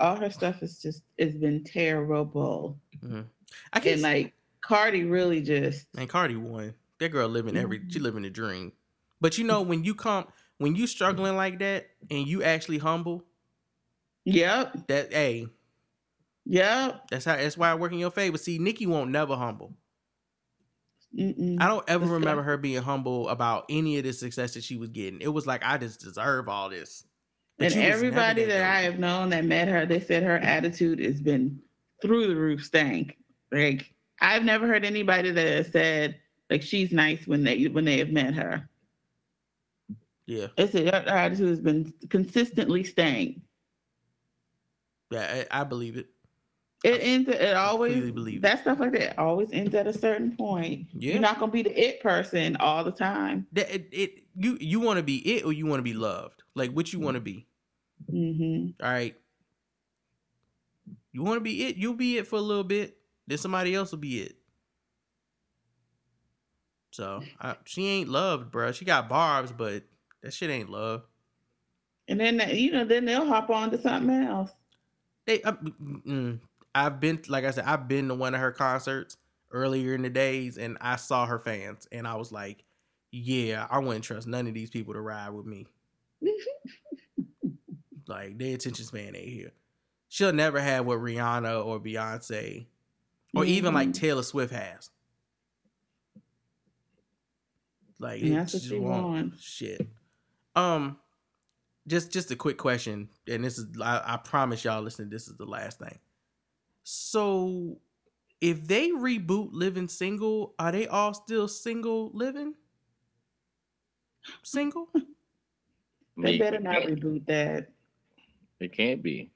All her stuff is just it's been terrible. Mhm. I can and like Cardi really just And Cardi won. That girl living every she Mm-hmm. living a dream. But you know when you come when you struggling like that and you actually humble. Yep. That hey. Yep. That's how that's why I work in your favor. See, Nicki won't never humble. Mm-mm. I don't ever That's remember good. her being humble about any of the success that she was getting. It was like I just deserve all this. But and you was never everybody that good. I have known that met her, they said her attitude has been through the roof stank. Like I've never heard anybody that has said like she's nice when they when they have met her. Yeah, They said her, her attitude has been consistently stank. yeah, I, I believe it. It ends. It always that stuff like that always ends at a certain point. Yeah. You're not gonna be the it person all the time. That it, it you you want to be it or you want to be loved. Like what you want to be. Mm-hmm. All right. You want to be it, you'll be it for a little bit. Then somebody else will be it. So I, she ain't loved, bro. She got barbs, but that shit ain't love. And then you know, then they'll hop on to something else. They, uh, mm, mm. I've been, like I said, I've been to one of her concerts earlier in the days, and I saw her fans, and I was like, yeah, I wouldn't trust none of these people to ride with me. like their attention span ain't here. She'll never have what Rihanna or Beyonce, or even like Mhm. Taylor Swift has. Like And that's what she wants. Shit. Um, just just a quick question, and this is I, I promise y'all. Listen, this is the last thing. So, if they reboot Living Single, are they all still single living? Single? They better not reboot that. It can't be.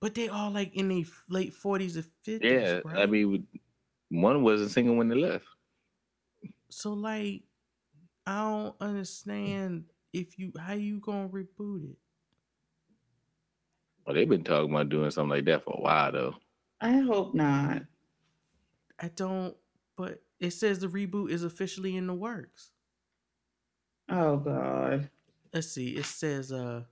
But they all like in the late forties or fifties. Yeah, right? I mean, one wasn't single when they left. so like, I don't understand if you how you gonna reboot it. Well, they've been talking about doing something like that for a while though. I hope not. I don't. But it says the reboot is officially in the works. Oh God. Let's see. It says uh.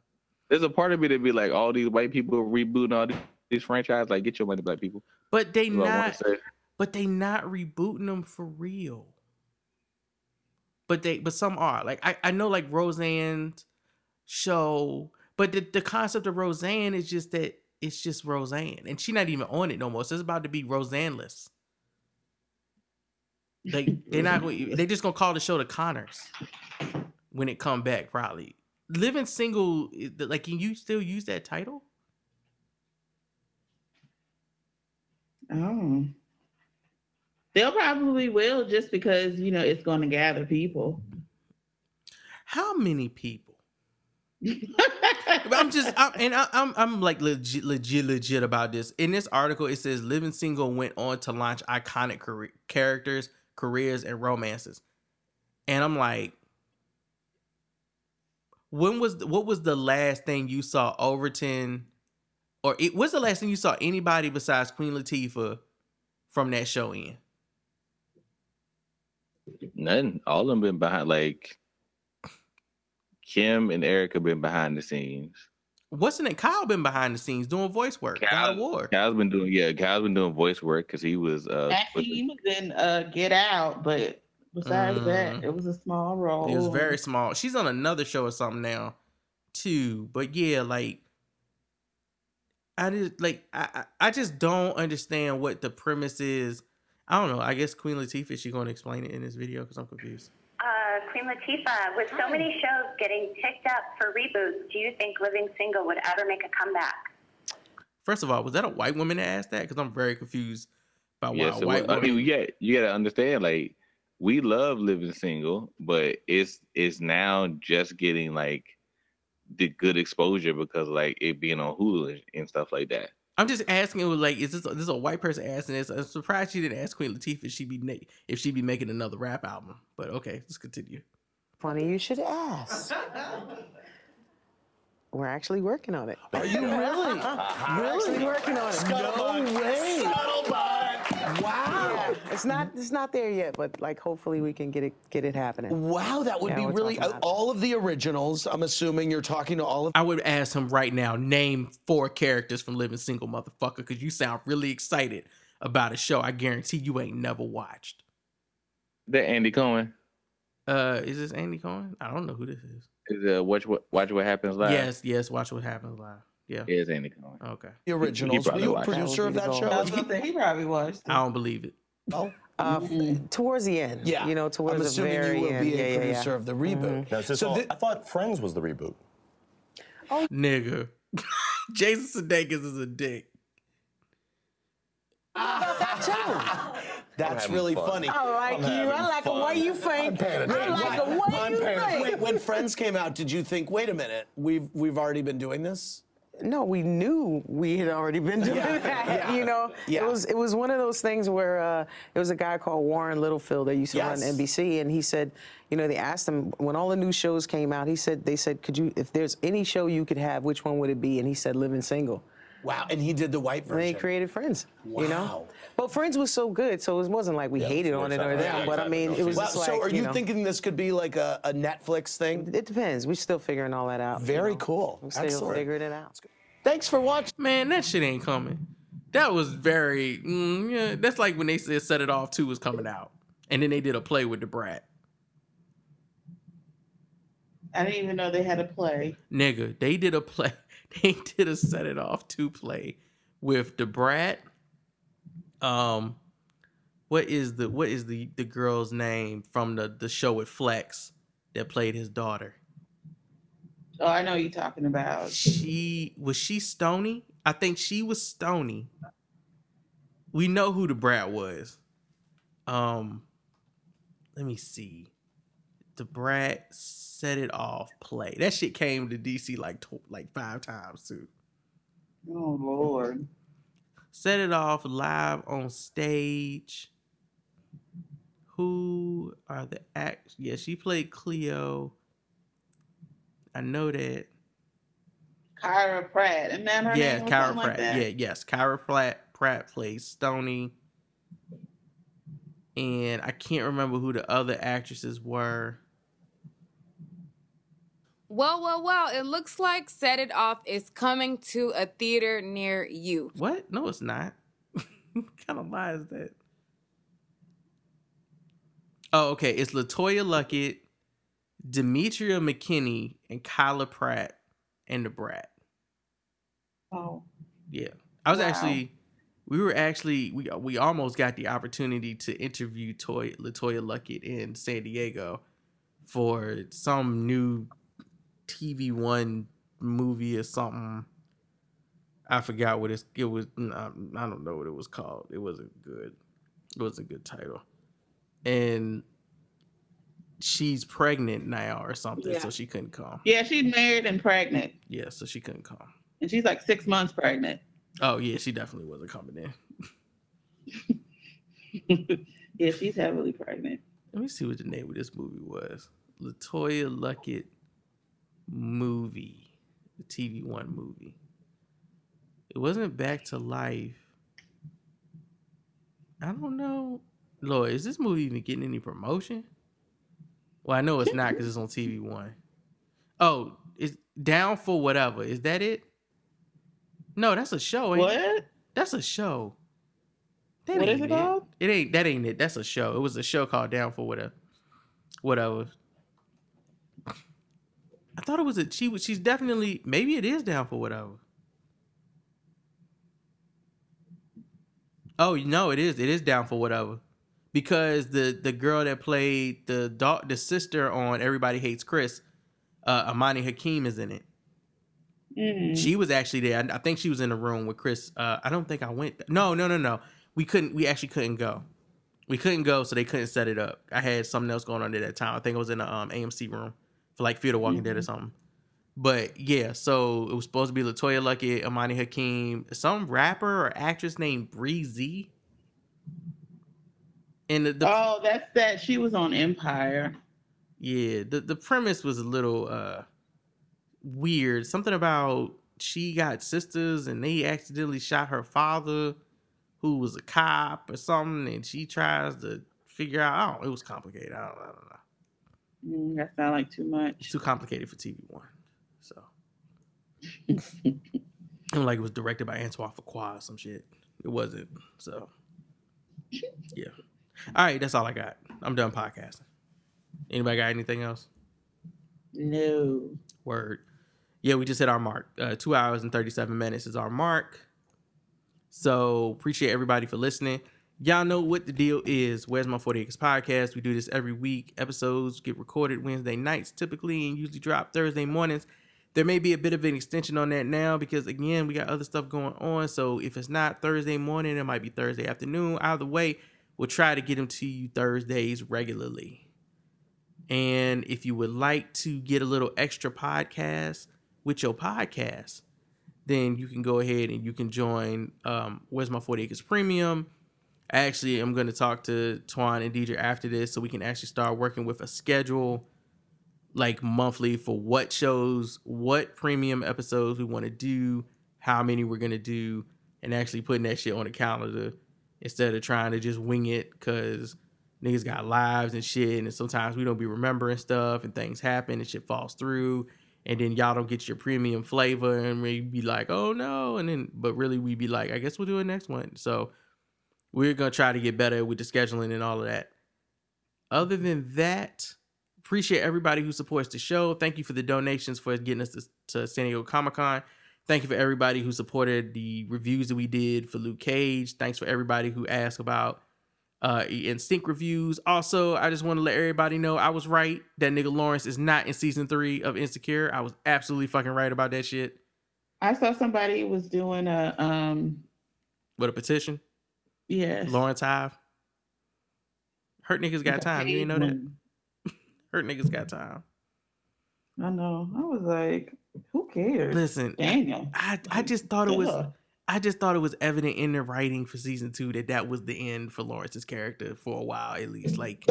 There's a part of me that be like, all these white people rebooting all these, these franchises. Like, get your money, black people. But they That's what I wanna not. But they not rebooting them for real. But they, but some are. Like I, I know, like Roseanne's show. But the, the concept of Roseanne is just that it's just Roseanne, and she's not even on it no more. So it's about to be Roseanne-less. Like they're not. They just gonna call the show the Connors when it come back. Probably living single. Eh, like, can you still use that title? Oh. They'll probably will just because, you know, it's going to gather people. How many people? I'm just, I'm, and I, I'm, I'm like legit, legit, legit about this. In this article, it says Living Single went on to launch iconic characters, careers, and romances. And I'm like, when was, what was the last thing you saw Overton, or it, was the last thing you saw anybody besides Queen Latifah from that show in? Nothing. All of them been behind. Like Kim and Erika been behind the scenes. What's in it? Kyle been behind the scenes doing voice work. God of War. Kyle's been doing yeah. Kyle's been doing voice work because he was uh. with Actually, he was in uh, Get Out, but besides Mhm. that, it was a small role. It was very small. She's on another show or something now, too. But yeah, like I just like I I I just don't understand what the premise is. I don't know. I guess Queen Latifah is she going to explain it in this video because I'm confused. Uh, Queen Latifah, with so many shows getting picked up for reboots, do you think Living Single would ever make a comeback? First of all, was that a white woman that asked that? Because I'm very confused about why Yes, a it white was. I woman. mean, yeah, you gotta understand. Like, we love living single, but it's it's now just getting like the good exposure because like it being on Hulu and- and stuff like that. I'm just asking, it like, is this this is a white person asking this? I'm surprised she didn't ask Queen Latifah if she be na- if she be making another rap album. But okay, let's continue. Funny you should ask. We're actually working on it. Are you really? really working on it? No way. Wow. It's not it's not there yet, but like hopefully we can get it get it happening. Wow, that would Yeah, be we're really talking about it. all of the originals. I'm assuming you're talking to all of I would ask him right now, name four characters from Living Single, motherfucker, because you sound really excited about a show. I guarantee you ain't never watched. That Andy Cohen Uh, is this Andy Cohen? I don't know who this is. is uh, watch what watch what happens live. Yes, yes. Watch what happens live. Yeah, it is Andy Cohen. Okay. the originals. Were probably you a watched it. producer of that show? I was gonna say, he probably was. I don't believe it. Oh. Uh, towards the end. Yeah. You know, towards I'm the assuming very you will end. be yeah, a yeah, producer yeah. of the reboot. Now, is this So all- thi- I thought Friends was the reboot. Oh, Nigga, Jason Sudeikis is a dick. That's really fun. funny. I like I'm you. I having like the way fun. you think. I attention. like the way I'm you paranoid. think. Wait, when Friends came out, did you think, wait a minute, we've we've already been doing this? No, we knew we had already been doing Yeah, that. yeah, You know, yeah. it was it was one of those things where uh, it was a guy called Warren Littlefield that used to Yes. run NBC, and he said, you know, they asked him when all the new shows came out. He said, they said, could you, if there's any show you could have, which one would it be? And he said, Living Single. Wow, and he did the white version. And then he created Friends. You know, but Friends was so good, so it wasn't like we hated on it or exactly. them. Yeah, But I mean, it was Wow, just like, so are you, know, thinking this could be like a, a Netflix thing? It depends. We're still figuring all that out. you Very know. cool. We're still Excellent. figuring it out. Thanks for watching. Man, that shit ain't coming. That was very. Mm, yeah, that's like when they said "Set It Off" two was coming out, and then they did a play with the brat. I didn't even know they had a play. Nigga, they did a play. They did a set it off to play with the brat. Um, what is the what is the the girl's name from the the show with Flex that played his daughter? Oh, I know you're talking about. She was she Stony? I think she was Stony. We know who the brat was. Um, let me see. The brat set it off play. That shit came to DC like tw- like five times too. Oh Lord. Set it off live on stage. Who are the act? Yeah, she played Cleo. I know that. Kyra Pratt. And then her yeah, name or Kyra something like Pratt. that? yeah, yes, Kyra Pratt. Pratt plays Stony. And I can't remember who the other actresses were. Well, well, well, it looks like Set It Off is coming to a theater near you. What? No, it's not. kind of lie is that? Oh, okay. It's Latoya Luckett, Demetria McKinney, and Kyla Pratt and the Brat. Oh. Yeah. I was Wow. actually we were actually we we almost got the opportunity to interview Toy Latoya Luckett in San Diego for some new TV One movie or something. I forgot what it's it was. I don't know what it was called. It wasn't good. It was a good title, and she's pregnant now or something, Yeah. so she couldn't come. Yeah, she's married and pregnant, Yeah, so she couldn't come. and she's like six months pregnant. Oh yeah, she definitely wasn't coming in. Yeah, she's heavily pregnant. Let me see what the name of this movie was. Latoya Luckett movie, the TV One movie. It wasn't Back to Life. I don't know. Lord, is this movie even getting any promotion? Well, I know it's not because it's on TV One. Oh, it's Down for Whatever. Is that it? No, that's a show. ain't it? What? That's a show. That What is ain't it called? It ain't that ain't it. That's a show. It was a show called Down for Whatever. Whatever. I thought it was a she was she's definitely maybe it is down for whatever. Oh no, it is. It is down for whatever. Because the the girl that played the dog the sister on Everybody Hates Chris, uh Imani Hakim is in it. Mhm. She was actually there. I I think she was in the room with Chris. Uh, I don't think I went. No, no, no, no. We couldn't. We actually couldn't go. We couldn't go, so they couldn't set it up. I had something else going on at that time. I think it was in the um, AMC room for like Fear the Walking Dead or Mhm. something. But yeah, so it was supposed to be Latoya Luckett, Imani Hakim, some rapper or actress named Breezy. And the, the oh, that's that. She was on Empire. yeah, the, the premise was a little uh weird. Something about she got sisters and they accidentally shot her father, who was a cop or something, and she tries to figure out. I don't. It was complicated. I don't, I don't know. Mm, that sounds like too much. It's too complicated for TV One. So, and like it was directed by Antoine Fuqua or some shit. It wasn't. So, yeah. All right, that's all I got. I'm done podcasting. Anybody got anything else? No. Word. Yeah, we just hit our mark. Uh, two hours and 37 minutes is our mark. So appreciate everybody for listening. Y'all know what the deal is. Where's My 40 Acres podcast? We do this every week. Episodes get recorded Wednesday nights typically and usually drop Thursday mornings. There may be a bit of an extension on that now because, again, we got other stuff going on. So if it's not Thursday morning, it might be Thursday afternoon. Either way, we'll try to get them to you Thursdays regularly. And if you would like to get a little extra podcast with your podcast, then you can go ahead and you can join um, Where's My 40 Acres Premium. Actually, I'm going to talk to Twan and Deirdre after this so we can actually start working with a schedule like monthly for what shows, what premium episodes we want to do, how many we're going to do, and actually putting that shit on the calendar instead of trying to just wing it because niggas got lives and shit. And sometimes we don't be remembering stuff and things happen and shit falls through. And then y'all don't get your premium flavor and we be like, oh no. And then, but really we be like, I guess we'll do it next one. So we're going to try to get better with the scheduling and all of that. Other than that, appreciate everybody who supports the show. Thank you for the donations for getting us to, to San Diego Comic Con. Thank you for everybody who supported the reviews that we did for Luke Cage. Thanks for everybody who asked about uh Instinct reviews. Also, I just want to let everybody know I was right that nigga Lawrence is not in season three of Insecure. I was absolutely fucking right about that shit. I saw somebody was doing a um What a petition. Yes. Lawrence Hive. Hurt niggas got time. You know that? Hurt niggas got time. I know. I was like, who cares? Listen, Daniel. I I just thought it was. I just thought it was evident in the writing for season two that that was the end for Lawrence's character for a while at least. Like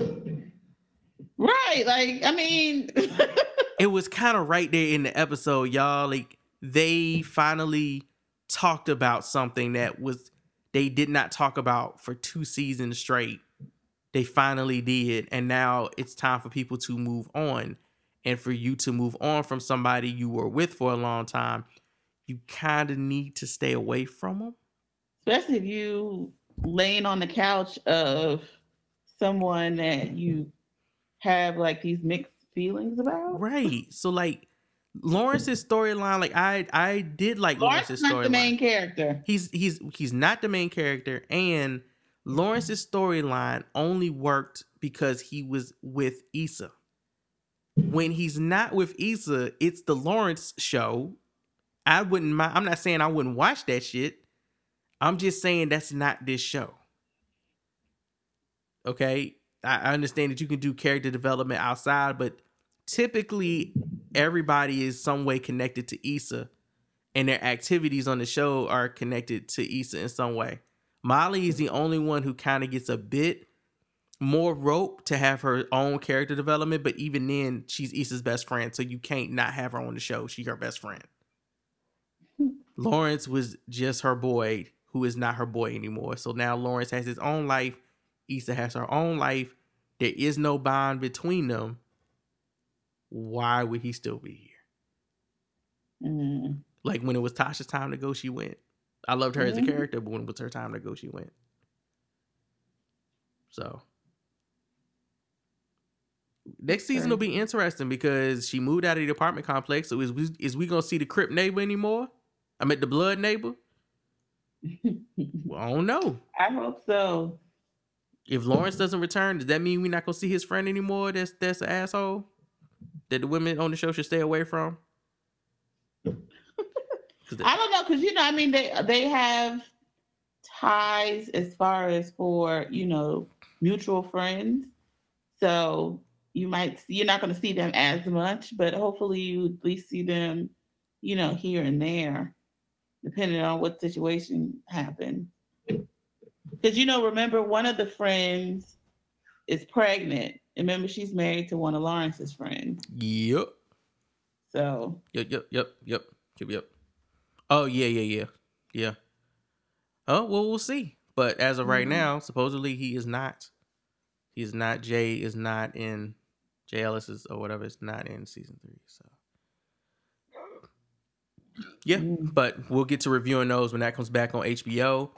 Right. Like, I mean, it was kind of right there in the episode, y'all. Like they finally talked about something that was they did not talk about for two seasons straight. They finally did, and now it's time for people to move on. And for you to move on from somebody you were with for a long time, you kind of need to stay away from them. especially if you laying on the couch of someone that you have like these mixed feelings about. Right. So like Lawrence's storyline, like I I did like Lawrence Lawrence's not the storyline. main character. He's he's he's not the main character, and Lawrence's storyline only worked because he was with Issa. When he's not with Issa, it's the Lawrence show. I wouldn't mind. I'm not saying I wouldn't watch that shit. I'm just saying that's not this show. Okay, I I understand that you can do character development outside, but typically everybody is some way connected to Issa and their activities on the show are connected to Issa in some way. Molly is the only one who kind of gets a bit more rope to have her own character development, but even then, she's Issa's best friend, so you can't not have her on the show. She's her best friend. Lawrence was just her boy, who is not her boy anymore. So now Lawrence has his own life. Issa has her own life. There is no bond between them. Why would he still be here? Mm. Like when it was Tasha's time to go, she went. I loved her as a Mhm. character, but when it was her time to go, she went. So next season will be interesting because she moved out of the apartment complex. So is we is we gonna see the Crip neighbor anymore? I mean the blood neighbor. well, I don't know. I hope so. If Lawrence doesn't return, does that mean we're not gonna see his friend anymore? That's that's an asshole that the women on the show should stay away from. I don't know because you know, I mean, they they have ties as far as for you know mutual friends, so you might you're not going to see them as much, but hopefully you at least see them, you know, here and there, depending on what situation happened. Because you know, remember one of the friends is pregnant. And remember, she's married to one of Lawrence's friends. Yep. So Yep, yep, yep, yep, yep, yep. Oh yeah, yeah, yeah, yeah. Oh well, we'll see. But as of right Mhm. now, supposedly he is not. He is not. Jay is not in. Jay Ellis is or whatever is not in season three. So yeah, but we'll get to reviewing those when that comes back on HBO.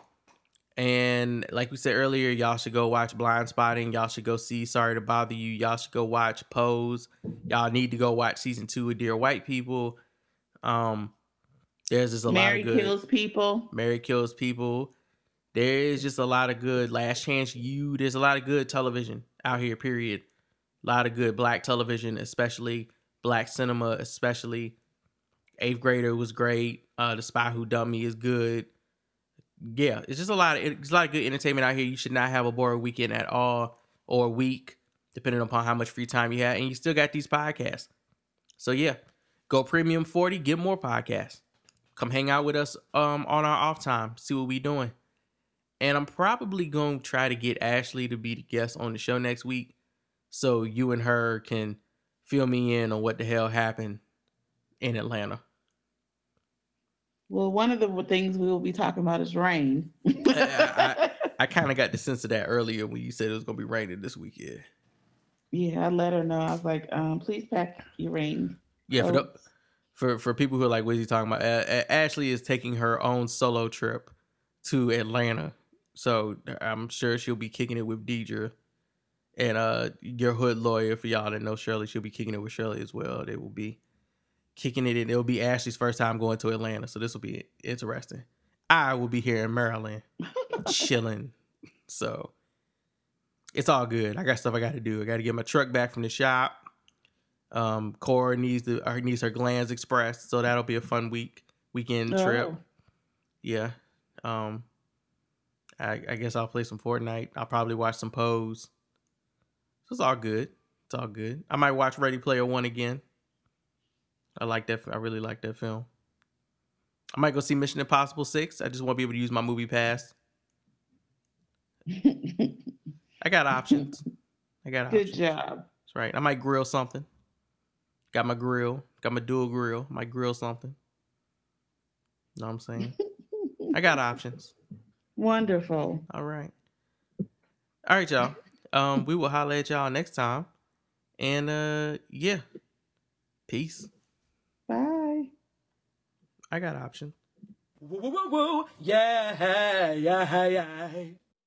And like we said earlier, y'all should go watch Blindspotting. Y'all should go see Sorry to Bother You. Y'all should go watch Pose. Y'all need to go watch season two of Dear White People. Um, there's just a Mary lot of good. Mary Kills people. Mary kills people. There is just a lot of good Last Chance U. There's a lot of good television out here. Period. A lot of good black television, especially black cinema, especially. Eighth Grader was great. Uh, the Spy Who Dumped Me is good. Yeah, it's just a lot of it's a lot of good entertainment out here. You should not have a boring weekend at all or week, depending upon how much free time you have, and you still got these podcasts. So yeah, go premium forty, get more podcasts. Come hang out with us um on our off time, see what we doing. And I'm probably going to try to get Ashley to be the guest on the show next week so you and her can fill me in on what the hell happened in Atlanta. Well, one of the things we will be talking about is rain. I, I kind of got the sense of that earlier when you said it was going to be raining this weekend. Yeah, I let her know. I was like, um, please pack your rain. Yeah, for, the, for for people who are like, what is he talking about? Uh, uh, Ashley is taking her own solo trip to Atlanta, so I'm sure she'll be kicking it with Deirdre and uh your hood lawyer. For y'all that know Shirley, she'll be kicking it with Shirley as well. They will be kicking it. in. It'll be Ashley's first time going to Atlanta, so this will be interesting. I will be here in Maryland, chilling. So it's all good. I got stuff I got to do. I got to get my truck back from the shop. Um, Cora needs to or needs her glands expressed, so that'll be a fun week weekend trip. Oh. Yeah. Um, I, I guess I'll play some Fortnite. I'll probably watch some Pose. So it's all good. It's all good. I might watch Ready Player One again. I like that. I really like that film. I might go see Mission Impossible Six. I just want to be able to use my MoviePass. I got options. I got options. Good options. job. That's right. I might grill something. Got my grill. Got my dual grill. Might grill something. Know what I'm saying? I got options. Wonderful. All right. All right, y'all. Um, we will holler at y'all next time. And uh yeah. Peace. I got options. Woo, woo, woo, woo. Yeah, yeah, yeah.